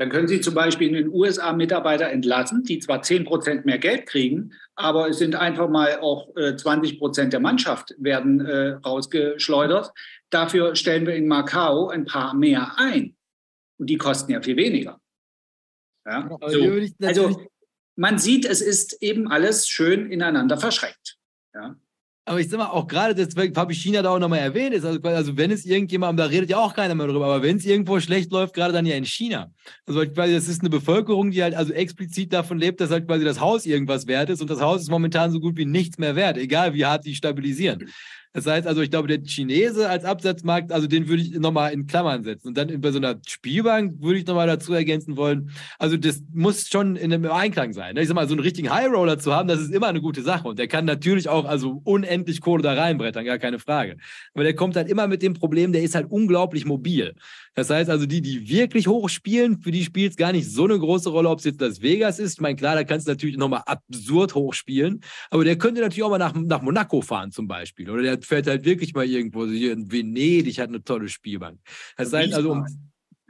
[SPEAKER 2] Dann können Sie zum Beispiel in den USA Mitarbeiter entlassen, die zwar 10 Prozent mehr Geld kriegen, aber es sind einfach mal auch 20 äh, Prozent der Mannschaft werden äh, rausgeschleudert. Dafür stellen wir in Macau ein paar mehr ein. Und die kosten ja viel weniger. Ja? So. Also man sieht, es ist eben alles schön ineinander verschränkt. Ja?
[SPEAKER 1] Aber ich sag mal, auch gerade deswegen habe ich China da auch nochmal erwähnt, ist also, also, wenn es irgendjemand, da redet ja auch keiner mehr drüber, aber wenn es irgendwo schlecht läuft, gerade dann ja in China. Also quasi, das ist eine Bevölkerung, die halt also explizit davon lebt, dass halt quasi das Haus irgendwas wert ist und das Haus ist momentan so gut wie nichts mehr wert, egal wie hart sie stabilisieren. Das heißt also, ich glaube, der Chinese als Absatzmarkt, also den würde ich nochmal in Klammern setzen. Und dann bei so einer Spielbank würde ich nochmal dazu ergänzen wollen, also das muss schon in einem Einklang sein. Ne? Ich sag mal, so einen richtigen High Roller zu haben, das ist immer eine gute Sache. Und der kann natürlich auch also unendlich Kohle da reinbrettern, gar keine Frage. Aber der kommt halt immer mit dem Problem, der ist halt unglaublich mobil. Das heißt also, die, die wirklich hoch spielen, für die spielt es gar nicht so eine große Rolle, ob es jetzt das Vegas ist. Ich meine, klar, da kannst du natürlich nochmal absurd hoch spielen, aber der könnte natürlich auch mal nach, nach Monaco fahren zum Beispiel. Oder der fährt halt wirklich mal irgendwo, hier in Venedig hat eine tolle Spielbank. Das heißt also, um,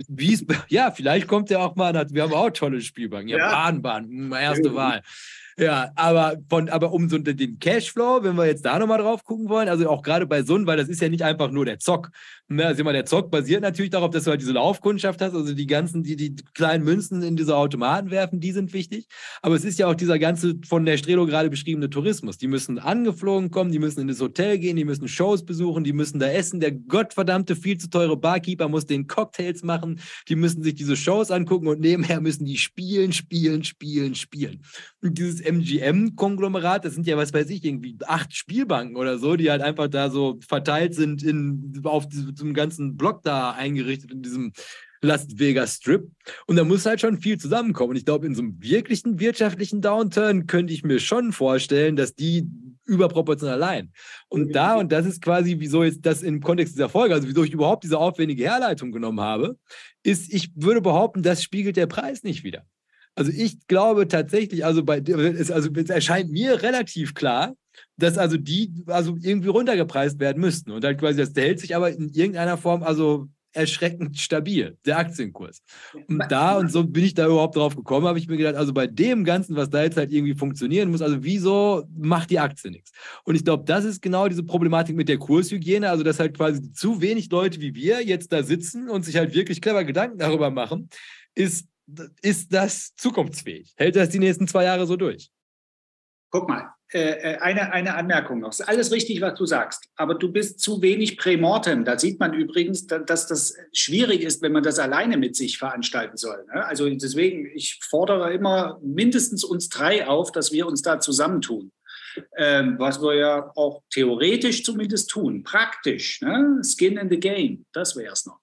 [SPEAKER 1] Wies, ja, vielleicht kommt er auch mal, wir haben auch tolle Spielbanken. Ja, ja. Bahnbahn, hm, erste Wahl. Ja, aber, von, aber um so den Cashflow, wenn wir jetzt da nochmal drauf gucken wollen, also auch gerade bei Sun, weil das ist ja nicht einfach nur der Zock. Ne? Also immer der Zock basiert natürlich darauf, dass du halt diese Laufkundschaft hast, also die ganzen, die die kleinen Münzen in diese Automaten werfen, die sind wichtig. Aber es ist ja auch dieser ganze von der Strelo gerade beschriebene Tourismus. Die müssen angeflogen kommen, die müssen in das Hotel gehen, die müssen Shows besuchen, die müssen da essen. Der gottverdammte viel zu teure Barkeeper muss den Cocktails machen, die müssen sich diese Shows angucken und nebenher müssen die spielen, spielen, spielen, spielen. Dieses MGM-Konglomerat, das sind ja, was weiß ich, irgendwie acht Spielbanken oder so, die halt einfach da so verteilt sind in, auf diesem ganzen Block da eingerichtet, in diesem Las Vegas Strip. Und da muss halt schon viel zusammenkommen. Und ich glaube, in so einem wirklichen wirtschaftlichen Downturn könnte ich mir schon vorstellen, dass die überproportional allein. Und da, und das ist quasi, wieso jetzt das im Kontext dieser Folge, also wieso ich überhaupt diese aufwendige Herleitung genommen habe, ist, ich würde behaupten, das spiegelt der Preis nicht wieder. Also ich glaube tatsächlich, also bei es, also es erscheint mir relativ klar, dass also die also irgendwie runtergepreist werden müssten. Und halt quasi, das hält sich aber in irgendeiner Form also erschreckend stabil, der Aktienkurs. Und da, und so bin ich da überhaupt drauf gekommen, habe ich mir gedacht, also bei dem Ganzen, was da jetzt halt irgendwie funktionieren muss, also wieso macht die Aktie nichts? Und ich glaube, das ist genau diese Problematik mit der Kurshygiene, also dass halt quasi zu wenig Leute wie wir jetzt da sitzen und sich halt wirklich clever Gedanken darüber machen, ist ist das zukunftsfähig? Hält das die nächsten zwei Jahre so durch?
[SPEAKER 2] Guck mal, äh, äh, eine, eine Anmerkung noch. Ist alles richtig, was du sagst, aber du bist zu wenig Prämortem. Da sieht man übrigens, dass das schwierig ist, wenn man das alleine mit sich veranstalten soll. Ne? Also deswegen, ich fordere immer mindestens uns drei auf, dass wir uns da zusammentun. Ähm, was wir ja auch theoretisch zumindest tun, praktisch. Ne? Skin in the game, das wäre es noch.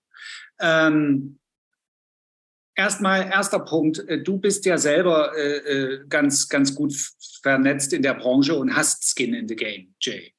[SPEAKER 2] Ähm, Erstmal, erster Punkt. Äh, du bist ja selber äh, äh, ganz, ganz gut vernetzt in der Branche und hast Skin in the Game, Jay.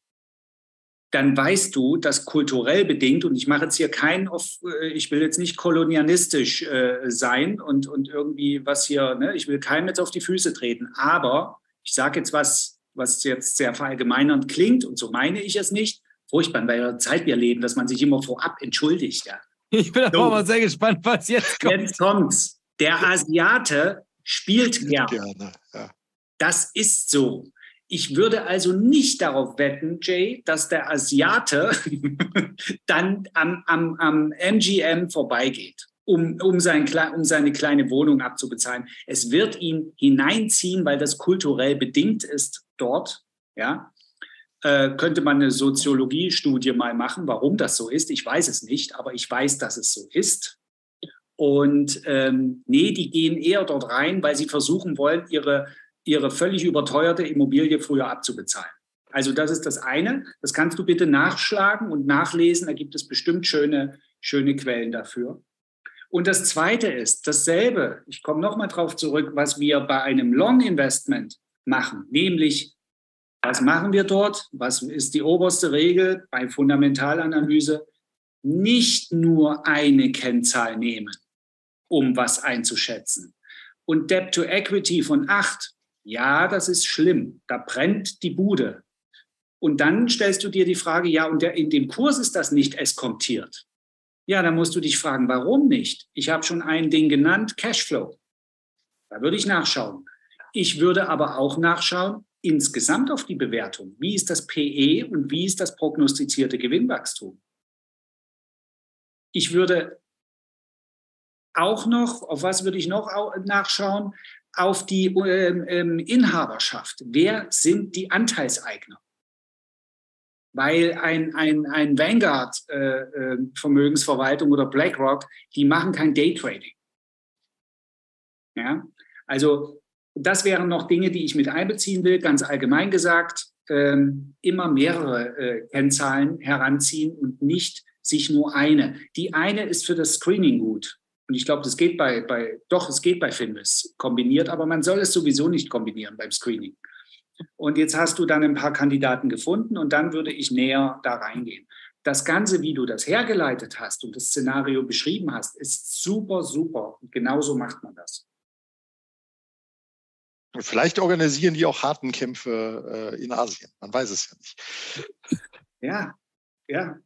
[SPEAKER 2] Dann weißt du, dass kulturell bedingt, und ich mache jetzt hier kein, äh, ich will jetzt nicht kolonialistisch äh, sein und, und irgendwie was hier, ne, ich will keinem jetzt auf die Füße treten, aber ich sage jetzt was, was jetzt sehr verallgemeinernd klingt, und so meine ich es nicht, furchtbar, bei der Zeit wir leben, dass man sich immer vorab entschuldigt, ja.
[SPEAKER 1] Ich bin so. aber mal sehr gespannt, was jetzt kommt.
[SPEAKER 2] Jetzt kommt's. Der Asiate spielt gerne. gerne ja. Das ist so. Ich würde also nicht darauf wetten, Jay, dass der Asiate dann am, am, am MGM vorbeigeht, um, um, sein, um seine kleine Wohnung abzubezahlen. Es wird ihn hineinziehen, weil das kulturell bedingt ist dort. Ja, äh, könnte man eine Soziologiestudie mal machen, warum das so ist. Ich weiß es nicht, aber ich weiß, dass es so ist. Und ähm, nee, die gehen eher dort rein, weil sie versuchen wollen, ihre, ihre völlig überteuerte Immobilie früher abzubezahlen. Also das ist das eine. Das kannst du bitte nachschlagen und nachlesen. Da gibt es bestimmt schöne, schöne Quellen dafür. Und das zweite ist dasselbe. Ich komme nochmal drauf zurück, was wir bei einem Long Investment machen, nämlich was machen wir dort? Was ist die oberste Regel bei Fundamentalanalyse? Nicht nur eine Kennzahl nehmen, um was einzuschätzen. Und Debt to Equity von acht, ja, das ist schlimm. Da brennt die Bude. Und dann stellst du dir die Frage, ja, und der, in dem Kurs ist das nicht eskontiert. Ja, dann musst du dich fragen, warum nicht? Ich habe schon ein Ding genannt, Cashflow. Da würde ich nachschauen. Ich würde aber auch nachschauen, insgesamt auf die Bewertung. Wie ist das PE und wie ist das prognostizierte Gewinnwachstum? Ich würde auch noch, auf was würde ich noch nachschauen? Auf die ähm, ähm, Inhaberschaft. Wer sind die Anteilseigner? weil ein, ein, ein Vanguard äh, äh, Vermögensverwaltung oder BlackRock, die machen kein Daytrading. Ja, also das wären noch Dinge, die ich mit einbeziehen will, ganz allgemein gesagt, ähm, immer mehrere äh, Kennzahlen heranziehen und nicht sich nur eine. Die eine ist für das Screening gut. Und ich glaube, das geht bei, bei, doch, es geht bei Finvis kombiniert, aber man soll es sowieso nicht kombinieren beim Screening. Und jetzt hast du dann ein paar Kandidaten gefunden und dann würde ich näher da reingehen. Das Ganze, wie du das hergeleitet hast und das Szenario beschrieben hast, ist super, super. Und genauso macht man das.
[SPEAKER 3] Vielleicht organisieren die auch harten Kämpfe äh, in Asien. Man weiß es ja nicht.
[SPEAKER 2] Ja, ja.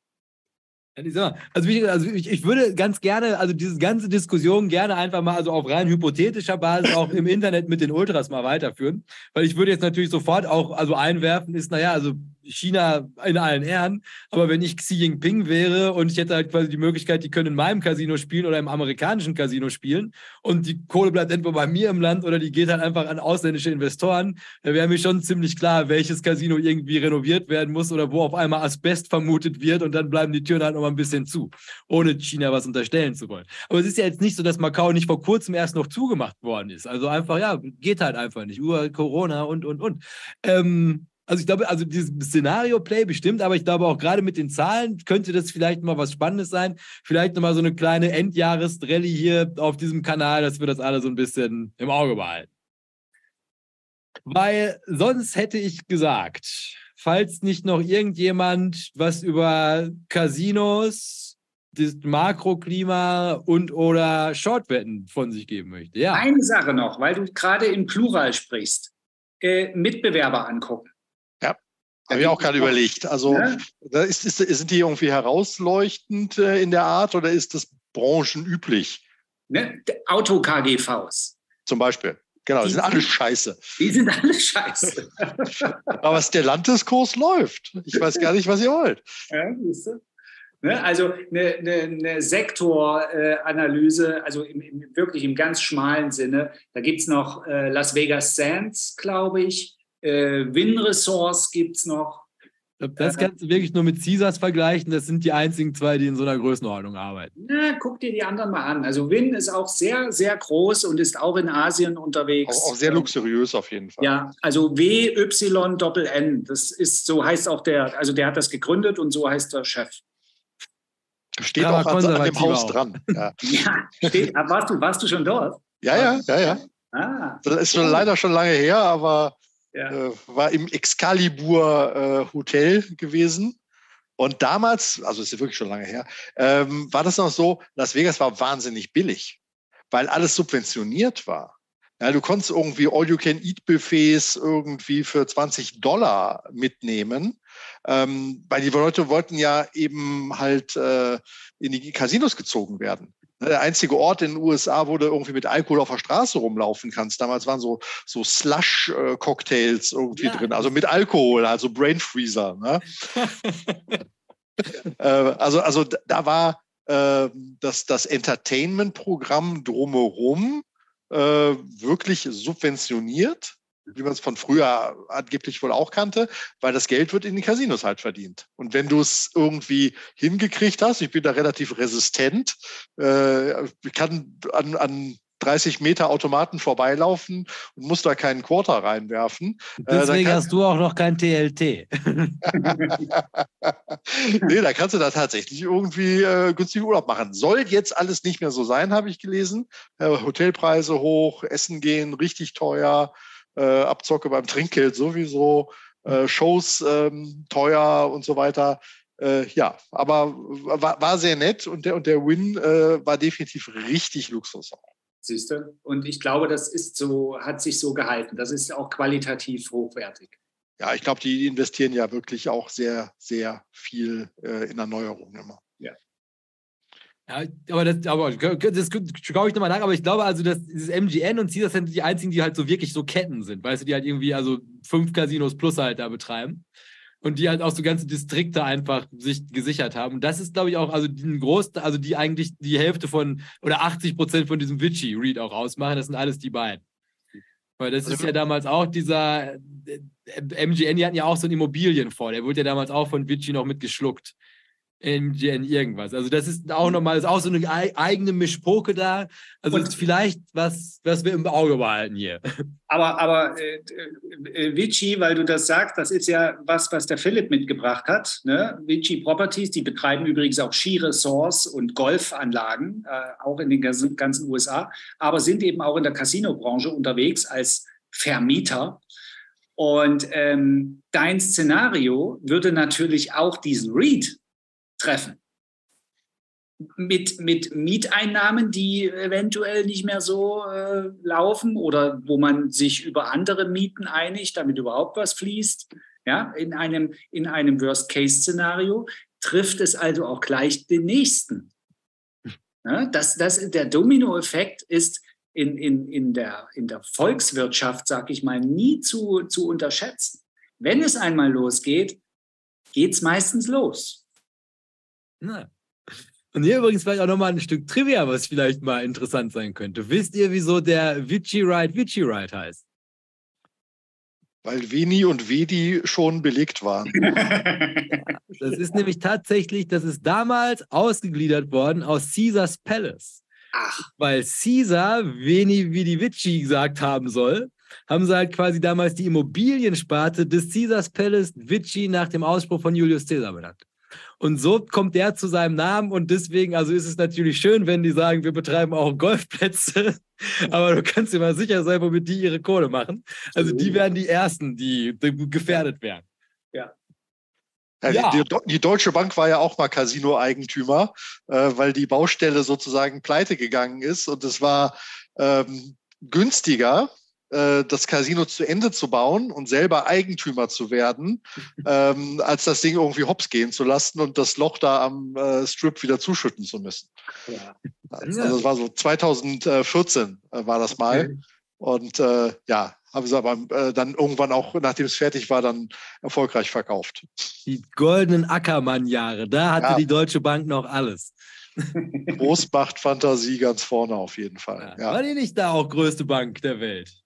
[SPEAKER 1] Also, ich, also ich, ich, würde ganz gerne, also diese ganze Diskussion gerne einfach mal also auf rein hypothetischer Basis auch im Internet mit den Ultras mal weiterführen, weil ich würde jetzt natürlich sofort auch also einwerfen ist, naja, also China in allen Ehren, aber wenn ich Xi Jinping wäre und ich hätte halt quasi die Möglichkeit, die können in meinem Casino spielen oder im amerikanischen Casino spielen und die Kohle bleibt entweder bei mir im Land oder die geht halt einfach an ausländische Investoren, da wäre mir schon ziemlich klar, welches Casino irgendwie renoviert werden muss oder wo auf einmal Asbest vermutet wird und dann bleiben die Türen halt noch mal ein bisschen zu, ohne China was unterstellen zu wollen. Aber es ist ja jetzt nicht so, dass Macau nicht vor kurzem erst noch zugemacht worden ist. Also einfach, ja, geht halt einfach nicht. Über Corona und, und, und. Ähm, also ich glaube, also dieses Szenario-Play bestimmt, aber ich glaube auch gerade mit den Zahlen könnte das vielleicht mal was Spannendes sein. Vielleicht nochmal so eine kleine Endjahresrallye hier auf diesem Kanal, dass wir das alle so ein bisschen im Auge behalten. Weil sonst hätte ich gesagt, falls nicht noch irgendjemand was über Casinos, das Makroklima und oder Shortwetten von sich geben möchte. Ja.
[SPEAKER 2] Eine Sache noch, weil du gerade im Plural sprichst. Äh, Mitbewerber angucken.
[SPEAKER 3] Habe ich auch gerade überlegt. Also ja? ist, ist, sind die irgendwie herausleuchtend äh, in der Art oder ist das branchenüblich?
[SPEAKER 2] Ne? Auto-KGVs.
[SPEAKER 3] Zum Beispiel. Genau, die, sind alle scheiße.
[SPEAKER 2] Die sind alle scheiße.
[SPEAKER 3] Aber was der Landeskurs läuft. Ich weiß gar nicht, was ihr wollt. Ja, siehst du?
[SPEAKER 2] Ne? Also eine, eine, eine Sektoranalyse, also im, im, wirklich im ganz schmalen Sinne. Da gibt es noch äh, Las Vegas Sands, glaube ich. Äh, Win-Ressource gibt es noch.
[SPEAKER 1] Das kannst du wirklich nur mit Caesars vergleichen. Das sind die einzigen zwei, die in so einer Größenordnung arbeiten.
[SPEAKER 2] Na, guck dir die anderen mal an. Also Win ist auch sehr, sehr groß und ist auch in Asien unterwegs.
[SPEAKER 3] Auch, auch sehr luxuriös auf jeden Fall.
[SPEAKER 2] Ja, also W-Y-N. Das ist, so heißt auch der, also der hat das gegründet und so heißt der Chef.
[SPEAKER 3] Steht auch an, an, dem Haus auch. dran.
[SPEAKER 2] Ja, ja steht, warst, du, warst du schon dort?
[SPEAKER 3] Ja, ja, ja, ja. Ah, das ist schon leider schon lange her, aber ja. äh, war im Excalibur äh, Hotel gewesen. Und damals, also ist ja wirklich schon lange her, ähm, war das noch so, Las Vegas war wahnsinnig billig, weil alles subventioniert war. Ja, du konntest irgendwie All-You-Can-Eat-Buffets irgendwie für 20 Dollar mitnehmen, ähm, weil die Leute wollten ja eben halt äh, in die Casinos gezogen werden. Ne, der einzige Ort in den USA, wo du irgendwie mit Alkohol auf der Straße rumlaufen kannst. Damals waren so, so Slush-Cocktails irgendwie ja. drin, also mit Alkohol, also Brain Freezer. Ne? äh, also, also da war äh, das, das Entertainment-Programm drumherum äh, wirklich subventioniert wie man es von früher angeblich wohl auch kannte, weil das Geld wird in den Casinos halt verdient. Und wenn du es irgendwie hingekriegt hast, ich bin da relativ resistent, äh, ich kann an, an 30 Meter Automaten vorbeilaufen und muss da keinen Quarter reinwerfen.
[SPEAKER 1] Äh, Deswegen äh, hast du auch noch kein TLT.
[SPEAKER 3] nee, da kannst du da tatsächlich irgendwie äh, günstig Urlaub machen. Soll jetzt alles nicht mehr so sein, habe ich gelesen. Äh, Hotelpreise hoch, Essen gehen richtig teuer äh, Abzocke beim Trinkgeld sowieso, äh, Shows ähm, teuer und so weiter. Äh, ja, aber war, war, sehr nett und der, und der Win äh, war definitiv richtig Luxus.
[SPEAKER 2] Siehst du? Und ich glaube, das ist so, hat sich so gehalten. Das ist auch qualitativ hochwertig.
[SPEAKER 3] Ja, ich glaube, die investieren ja wirklich auch sehr, sehr viel äh, in Erneuerung immer.
[SPEAKER 1] Ja, aber das, aber das schaue ich nochmal nach, aber ich glaube also, dass dieses MGN und Caesar sind die einzigen, die halt so wirklich so Ketten sind, weißt du, die halt irgendwie also fünf Casinos plus halt da betreiben und die halt auch so ganze Distrikte einfach sich gesichert haben. Und das ist, glaube ich, auch, also die groß, also die eigentlich die Hälfte von oder 80 Prozent von diesem Vici-Read auch ausmachen, das sind alles die beiden. Weil das ist ja damals auch dieser MGN, die hatten ja auch so einen Immobilienfonds, der wurde ja damals auch von Vici noch mitgeschluckt. MGN irgendwas. Also das ist auch nochmal, ist auch so eine eigene Mischpoke da. Also und, ist vielleicht was, was wir im Auge behalten hier.
[SPEAKER 2] Aber, aber äh, äh, Vici, weil du das sagst, das ist ja was, was der Philipp mitgebracht hat. Ne? Vici Properties, die betreiben übrigens auch Skiresorts und Golfanlagen, äh, auch in den ganzen, ganzen USA, aber sind eben auch in der Casino-Branche unterwegs als Vermieter. Und ähm, dein Szenario würde natürlich auch diesen Read treffen. Mit, mit Mieteinnahmen, die eventuell nicht mehr so äh, laufen oder wo man sich über andere Mieten einigt, damit überhaupt was fließt. Ja, in einem, in einem Worst-Case-Szenario trifft es also auch gleich den nächsten. Ja, das, das, der Dominoeffekt ist in, in, in, der, in der Volkswirtschaft, sag ich mal, nie zu, zu unterschätzen. Wenn es einmal losgeht, geht es meistens los.
[SPEAKER 1] Na. Und hier übrigens vielleicht auch nochmal ein Stück Trivia, was vielleicht mal interessant sein könnte. Wisst ihr, wieso der Vici Ride Vici Ride heißt?
[SPEAKER 3] Weil Veni und Vedi schon belegt waren.
[SPEAKER 1] das ist nämlich tatsächlich, das ist damals ausgegliedert worden aus Caesars Palace. Ach. Weil Caesar Veni Vidi Vici gesagt haben soll, haben sie halt quasi damals die Immobiliensparte des Caesars Palace Vici nach dem Ausspruch von Julius Caesar benannt. Und so kommt der zu seinem Namen und deswegen, also ist es natürlich schön, wenn die sagen, wir betreiben auch Golfplätze, aber du kannst dir mal sicher sein, womit die ihre Kohle machen. Also die werden die Ersten, die, die gefährdet werden.
[SPEAKER 2] Ja.
[SPEAKER 3] Ja. Die, die, Deutsche Bank war ja auch mal Casino-Eigentümer, äh, weil die Baustelle sozusagen pleite gegangen ist und es war ähm, günstiger, das Casino zu Ende zu bauen und selber Eigentümer zu werden, ähm, als das Ding irgendwie hops gehen zu lassen und das Loch da am äh, Strip wieder zuschütten zu müssen. Ja. Also das war so 2014 äh, war das mal. Okay. Und äh, ja, haben sie aber äh, dann irgendwann auch, nachdem es fertig war, dann erfolgreich verkauft.
[SPEAKER 1] Die goldenen Ackermann-Jahre, da hatte ja. die Deutsche Bank noch alles.
[SPEAKER 3] Großmacht Fantasie ganz vorne auf jeden Fall.
[SPEAKER 1] Ja. War die nicht da auch größte Bank der Welt?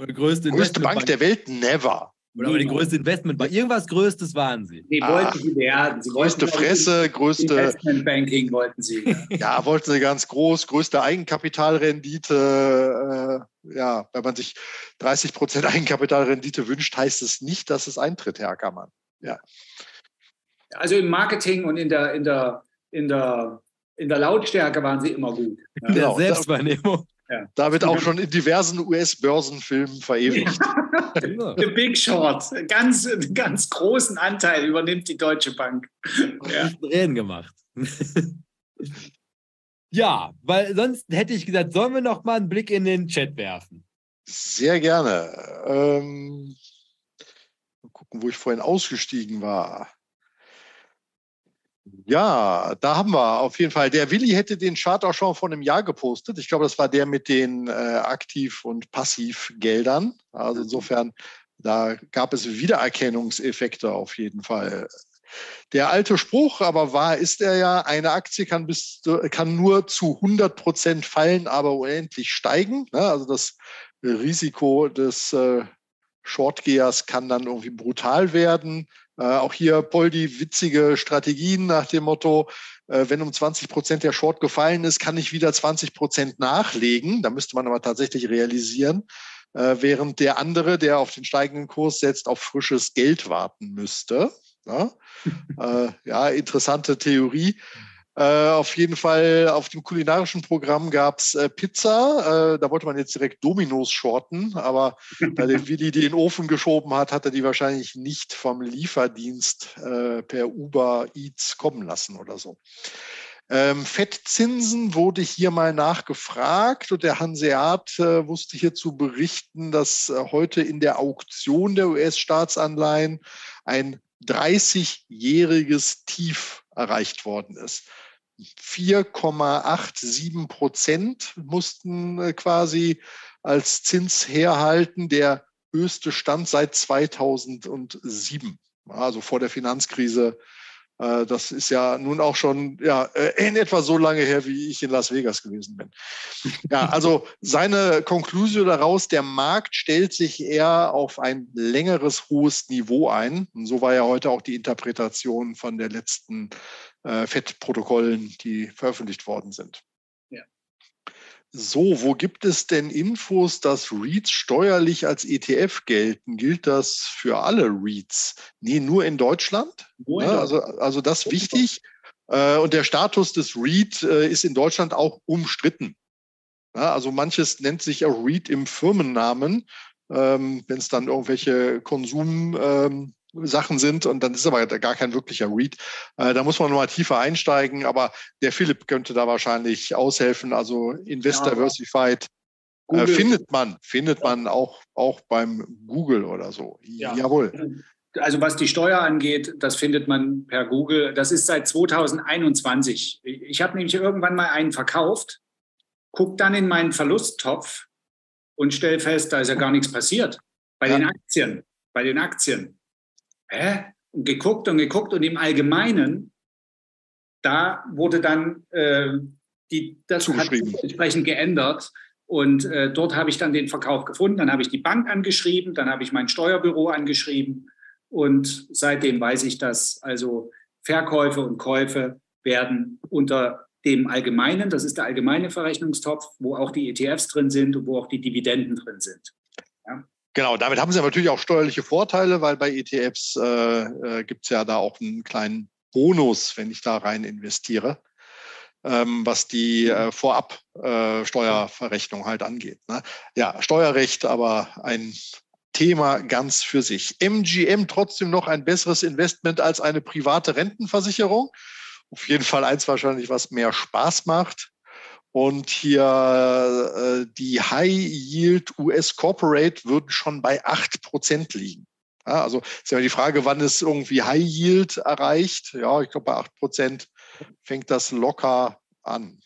[SPEAKER 3] Oder größte, größte Bank der Welt? Never.
[SPEAKER 1] Oder aber die größte Investmentbank. Irgendwas Größtes waren sie.
[SPEAKER 2] Nee, wollten sie werden. Sie
[SPEAKER 3] größte Fresse, größte.
[SPEAKER 2] Investmentbanking wollten sie.
[SPEAKER 3] ja, wollten sie ganz groß, größte Eigenkapitalrendite. Äh, ja, wenn man sich 30 Prozent Eigenkapitalrendite wünscht, heißt es nicht, dass es eintritt, Herr Ackermann. Ja.
[SPEAKER 2] Also im Marketing und in der, in der, in der, in der Lautstärke waren sie immer gut.
[SPEAKER 1] Ja. Der Selbstwahrnehmung.
[SPEAKER 3] Ja. Da wird auch schon in diversen US-Börsenfilmen verewigt.
[SPEAKER 2] The Big Short, ganz, ganz großen Anteil übernimmt die Deutsche Bank.
[SPEAKER 1] Ja. Reden gemacht. ja, weil sonst hätte ich gesagt, sollen wir noch mal einen Blick in den Chat werfen?
[SPEAKER 3] Sehr gerne. Ähm, mal gucken, wo ich vorhin ausgestiegen war. Ja, da haben wir auf jeden Fall. Der Willi hätte den Chart auch schon vor einem Jahr gepostet. Ich glaube, das war der mit den äh, Aktiv- und Passivgeldern. Also insofern, da gab es Wiedererkennungseffekte auf jeden Fall. Der alte Spruch, aber wahr ist er ja, eine Aktie kann, bis, kann nur zu 100 Prozent fallen, aber unendlich steigen. Ne? Also das Risiko des äh, Shortgehers kann dann irgendwie brutal werden. Äh, auch hier Poldi witzige Strategien nach dem Motto, äh, wenn um 20 Prozent der Short gefallen ist, kann ich wieder 20 Prozent nachlegen. Da müsste man aber tatsächlich realisieren. Äh, während der andere, der auf den steigenden Kurs setzt, auf frisches Geld warten müsste. Ja, äh, ja interessante Theorie. Äh, auf jeden Fall auf dem kulinarischen Programm gab es äh, Pizza. Äh, da wollte man jetzt direkt Dominos shorten, aber da der Willi die in den Ofen geschoben hat, hat er die wahrscheinlich nicht vom Lieferdienst äh, per Uber Eats kommen lassen oder so. Ähm, Fettzinsen wurde hier mal nachgefragt und der Hanseat äh, wusste hier zu berichten, dass äh, heute in der Auktion der US-Staatsanleihen ein 30-jähriges Tief erreicht worden ist. 4,87 Prozent mussten äh, quasi als Zins herhalten, der höchste Stand seit 2007, also vor der Finanzkrise Äh, das ist ja nun auch schon ja, in etwa so lange her, wie ich in Las Vegas gewesen bin. Ja, also seine Konklusion daraus, der Markt stellt sich eher auf ein längeres, hohes Niveau ein. Und so war ja heute auch die Interpretation von der letzten äh, FED-Protokollen, die veröffentlicht worden sind. So, wo gibt es denn Infos, dass REITs steuerlich als ETF gelten? Gilt das für alle REITs? Nee, nur in Deutschland? Nur in ja, also, also das ist wichtig. Äh, und der Status des REIT äh, ist in Deutschland auch umstritten. Ja, also manches nennt sich auch REIT im Firmennamen. Ähm, Wenn es dann irgendwelche Konsum ähm, Sachen sind und dann ist aber gar kein wirklicher Read. Äh, da muss man nochmal tiefer einsteigen, aber der Philipp könnte da wahrscheinlich aushelfen. Also Invest ja, Diversified äh, findet man, findet man auch, auch beim Google oder so. Ja. Jawohl.
[SPEAKER 2] Also was die Steuer angeht, das findet man per Google. Das ist seit 2021. Ich habe nämlich irgendwann mal einen verkauft, gucke dann in meinen Verlusttopf und stelle fest, da ist ja gar nichts passiert. Bei ja. den Aktien. Bei den Aktien hä? Und geguckt und geguckt und im Allgemeinen, da wurde dann äh, die, das hat entsprechend geändert. Und äh, dort habe ich dann den Verkauf gefunden. Dann habe ich die Bank angeschrieben, dann habe ich mein Steuerbüro angeschrieben. Und seitdem weiß ich, dass also Verkäufe und Käufe werden unter dem Allgemeinen, das ist der allgemeine Verrechnungstopf, wo auch die ETFs drin sind und wo auch die Dividenden drin sind.
[SPEAKER 3] Genau, damit haben sie natürlich auch steuerliche Vorteile, weil bei ETFs äh, äh, gibt es ja da auch einen kleinen Bonus, wenn ich da rein investiere, ähm, was die äh, Vorab-Steuerverrechnung äh, halt angeht. Ne? Ja, Steuerrecht, aber ein Thema ganz für sich. MGM trotzdem noch ein besseres Investment als eine private Rentenversicherung. Auf jeden Fall eins wahrscheinlich, was mehr Spaß macht. Und hier äh, die High Yield US Corporate würden schon bei 8% liegen. Ja, also ist ja die Frage, wann es irgendwie High Yield erreicht. Ja, ich glaube, bei 8% fängt das locker an.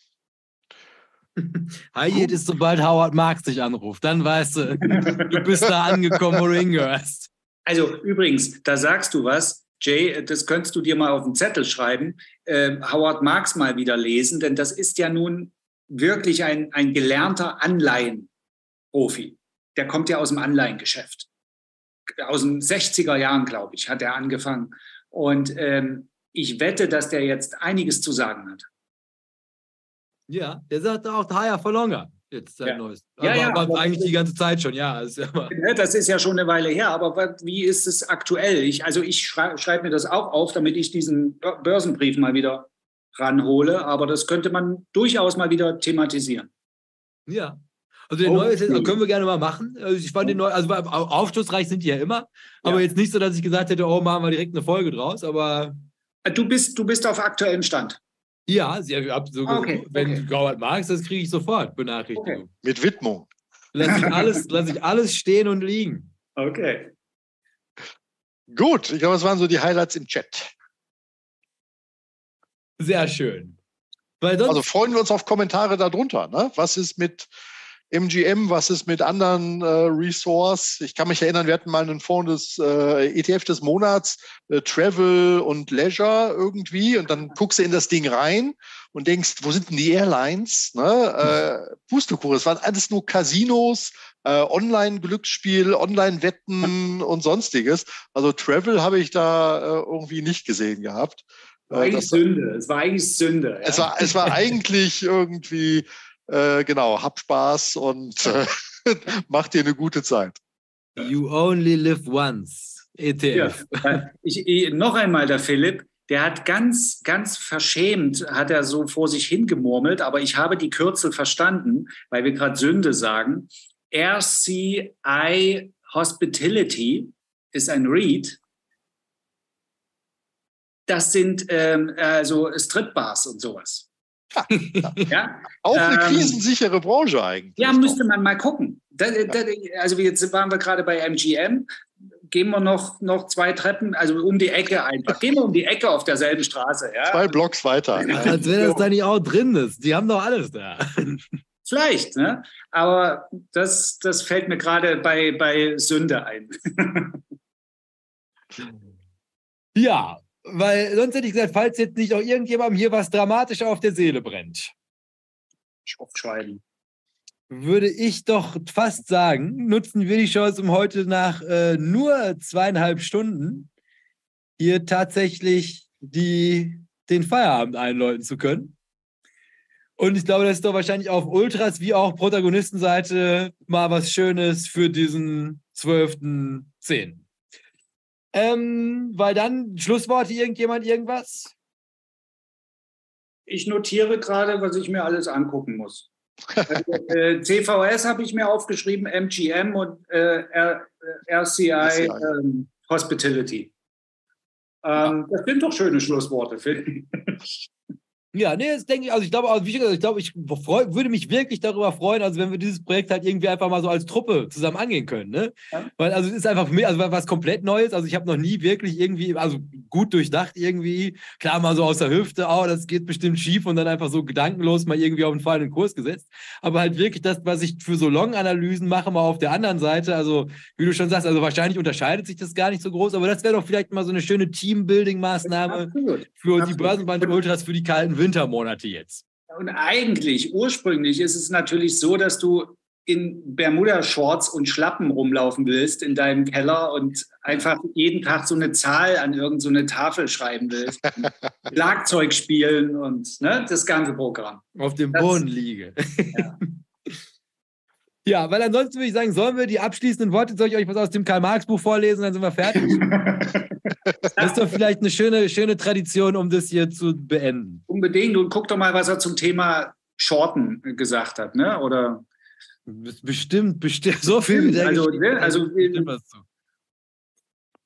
[SPEAKER 1] High Yield ist, sobald Howard Marks dich anruft. Dann weißt du, du bist da angekommen, wo du hingehörst.
[SPEAKER 2] Also übrigens, da sagst du was. Jay, das könntest du dir mal auf den Zettel schreiben. Äh, Howard Marks mal wieder lesen, denn das ist ja nun wirklich ein, ein gelernter Anleihenprofi. Der kommt ja aus dem Anleihengeschäft. Aus den 60er Jahren, glaube ich, hat er angefangen. Und ähm, ich wette, dass der jetzt einiges zu sagen hat.
[SPEAKER 1] Ja, der sagt auch higher for longer. Jetzt sein ja. neues. Aber, ja, ja, aber, aber eigentlich die ganze Zeit schon, ja.
[SPEAKER 2] Das ist, ja das ist ja schon eine Weile her, aber wie ist es aktuell? Ich, also ich schreibe schreib mir das auch auf, damit ich diesen Börsenbrief mal wieder ranhole, aber das könnte man durchaus mal wieder thematisieren.
[SPEAKER 1] Ja. Also den oh, neue können wir gerne mal machen. Also ich fand den neu, also aufschlussreich sind die ja immer, aber ja. jetzt nicht so, dass ich gesagt hätte, oh, machen wir direkt eine Folge draus, aber.
[SPEAKER 2] Du bist, du bist auf aktuellem Stand.
[SPEAKER 1] Ja, sehr ab, so okay, wenn okay. du Howard magst, das kriege ich sofort Benachrichtigung. Okay.
[SPEAKER 3] Mit Widmung.
[SPEAKER 1] Lass ich, alles, lass ich alles stehen und liegen.
[SPEAKER 2] Okay.
[SPEAKER 3] Gut, ich glaube, das waren so die Highlights im Chat.
[SPEAKER 1] Sehr schön.
[SPEAKER 3] also freuen wir uns auf Kommentare darunter. Ne? Was ist mit MGM, was ist mit anderen äh, Resorts? Ich kann mich erinnern, wir hatten mal einen Fonds des äh, ETF des Monats, äh, Travel und Leisure irgendwie. Und dann guckst du in das Ding rein und denkst, wo sind denn die Airlines? Ne? Äh, Pustekuchen, es waren alles nur Casinos, äh, Online-Glücksspiel, Online-Wetten und sonstiges. Also Travel habe ich da äh, irgendwie nicht gesehen gehabt.
[SPEAKER 2] Es war eigentlich Sünde. Es war eigentlich Sünde. Ja.
[SPEAKER 3] Es, war, es war eigentlich irgendwie, äh, genau, hab Spaß und äh, mach dir eine gute Zeit.
[SPEAKER 1] You only live once. ETF.
[SPEAKER 2] Ja, ich, ich, noch einmal der Philipp, der hat ganz, ganz verschämt, hat er so vor sich hingemurmelt, aber ich habe die Kürzel verstanden, weil wir gerade Sünde sagen. RCI Hospitality ist ein Read das sind ähm, also Stripbars und sowas.
[SPEAKER 3] ja? Auch eine ähm, krisensichere Branche eigentlich.
[SPEAKER 2] Ja, müsste man mal gucken. Da, da, also jetzt waren wir gerade bei MGM. Gehen wir noch, noch zwei Treppen, also um die Ecke einfach. Gehen wir um die Ecke auf derselben Straße. Ja?
[SPEAKER 3] Zwei Blocks weiter.
[SPEAKER 1] Als wenn das da nicht auch drin ist. Die haben doch alles da.
[SPEAKER 2] Vielleicht, ne? aber das, das fällt mir gerade bei, bei Sünde ein.
[SPEAKER 1] ja, weil sonst hätte ich gesagt, falls jetzt nicht auch irgendjemandem hier was dramatisch auf der Seele brennt.
[SPEAKER 2] Aufschreiben.
[SPEAKER 1] Würde ich doch fast sagen, nutzen wir die Chance, um heute nach äh, nur zweieinhalb Stunden hier tatsächlich die, den Feierabend einläuten zu können. Und ich glaube, das ist doch wahrscheinlich auf Ultras wie auch Protagonistenseite mal was Schönes für diesen 12.10. Ähm, weil dann Schlussworte irgendjemand irgendwas?
[SPEAKER 2] Ich notiere gerade, was ich mir alles angucken muss. also, äh, CVS habe ich mir aufgeschrieben, MGM und äh, RCI, RCI. Ähm, Hospitality. Ähm, das sind doch schöne Schlussworte, finde ich.
[SPEAKER 1] Ja, nee, das denke ich, also ich glaube, also wie gesagt, ich glaube, ich freu, würde mich wirklich darüber freuen, also wenn wir dieses Projekt halt irgendwie einfach mal so als Truppe zusammen angehen können, ne? Ja. Weil, also es ist einfach für mich, also was komplett Neues, also ich habe noch nie wirklich irgendwie, also gut durchdacht irgendwie, klar mal so aus der Hüfte, oh, das geht bestimmt schief und dann einfach so gedankenlos mal irgendwie auf einen fallenden Kurs gesetzt, aber halt wirklich das, was ich für so Long-Analysen mache, mal auf der anderen Seite, also wie du schon sagst, also wahrscheinlich unterscheidet sich das gar nicht so groß, aber das wäre doch vielleicht mal so eine schöne Team-Building-Maßnahme für Absolut. die Börsenband-Ultras, für die kalten Wintermonate jetzt.
[SPEAKER 2] Und eigentlich, ursprünglich ist es natürlich so, dass du in Bermuda-Shorts und Schlappen rumlaufen willst in deinem Keller und einfach jeden Tag so eine Zahl an irgendeine so Tafel schreiben willst. Schlagzeug spielen und ne, das ganze Programm.
[SPEAKER 1] Auf dem das, Boden liege. Ja. Ja. weil ansonsten würde ich sagen, sollen wir die abschließenden Worte, soll ich euch was aus dem Karl-Marx-Buch vorlesen, dann sind wir fertig. Das ist doch vielleicht eine schöne, schöne Tradition, um das hier zu beenden.
[SPEAKER 2] Unbedingt. Und guck doch mal, was er zum Thema Shorten gesagt hat, ne? Oder?
[SPEAKER 1] Bestimmt, bestimmt. So viel wie der
[SPEAKER 2] Also, ne? also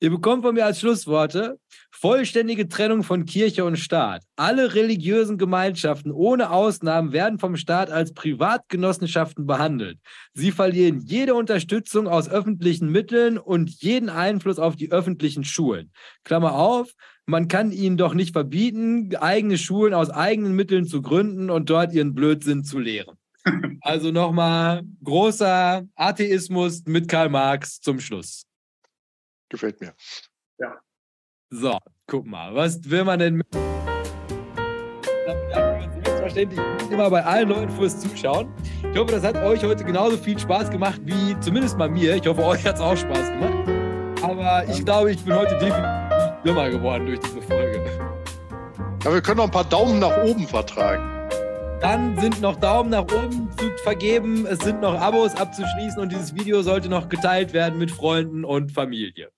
[SPEAKER 1] Ihr bekommt von mir als Schlussworte vollständige Trennung von Kirche und Staat. Alle religiösen Gemeinschaften ohne Ausnahmen werden vom Staat als Privatgenossenschaften behandelt. Sie verlieren jede Unterstützung aus öffentlichen Mitteln und jeden Einfluss auf die öffentlichen Schulen. Klammer auf, man kann ihnen doch nicht verbieten, eigene Schulen aus eigenen Mitteln zu gründen und dort ihren Blödsinn zu lehren. Also nochmal großer Atheismus mit Karl Marx zum Schluss.
[SPEAKER 3] Gefällt mir.
[SPEAKER 1] So, guck mal, was will man denn mit. Selbstverständlich immer bei allen Leuten fürs Zuschauen. Ich hoffe, das hat euch heute genauso viel Spaß gemacht wie zumindest bei mir. Ich hoffe, euch hat es auch Spaß gemacht. Aber ich glaube, ich bin heute definitiv dümmer geworden durch diese Folge.
[SPEAKER 3] Ja, wir können noch ein paar Daumen nach oben vertragen.
[SPEAKER 1] Dann sind noch Daumen nach oben zu vergeben, es sind noch Abos abzuschließen und dieses Video sollte noch geteilt werden mit Freunden und Familie.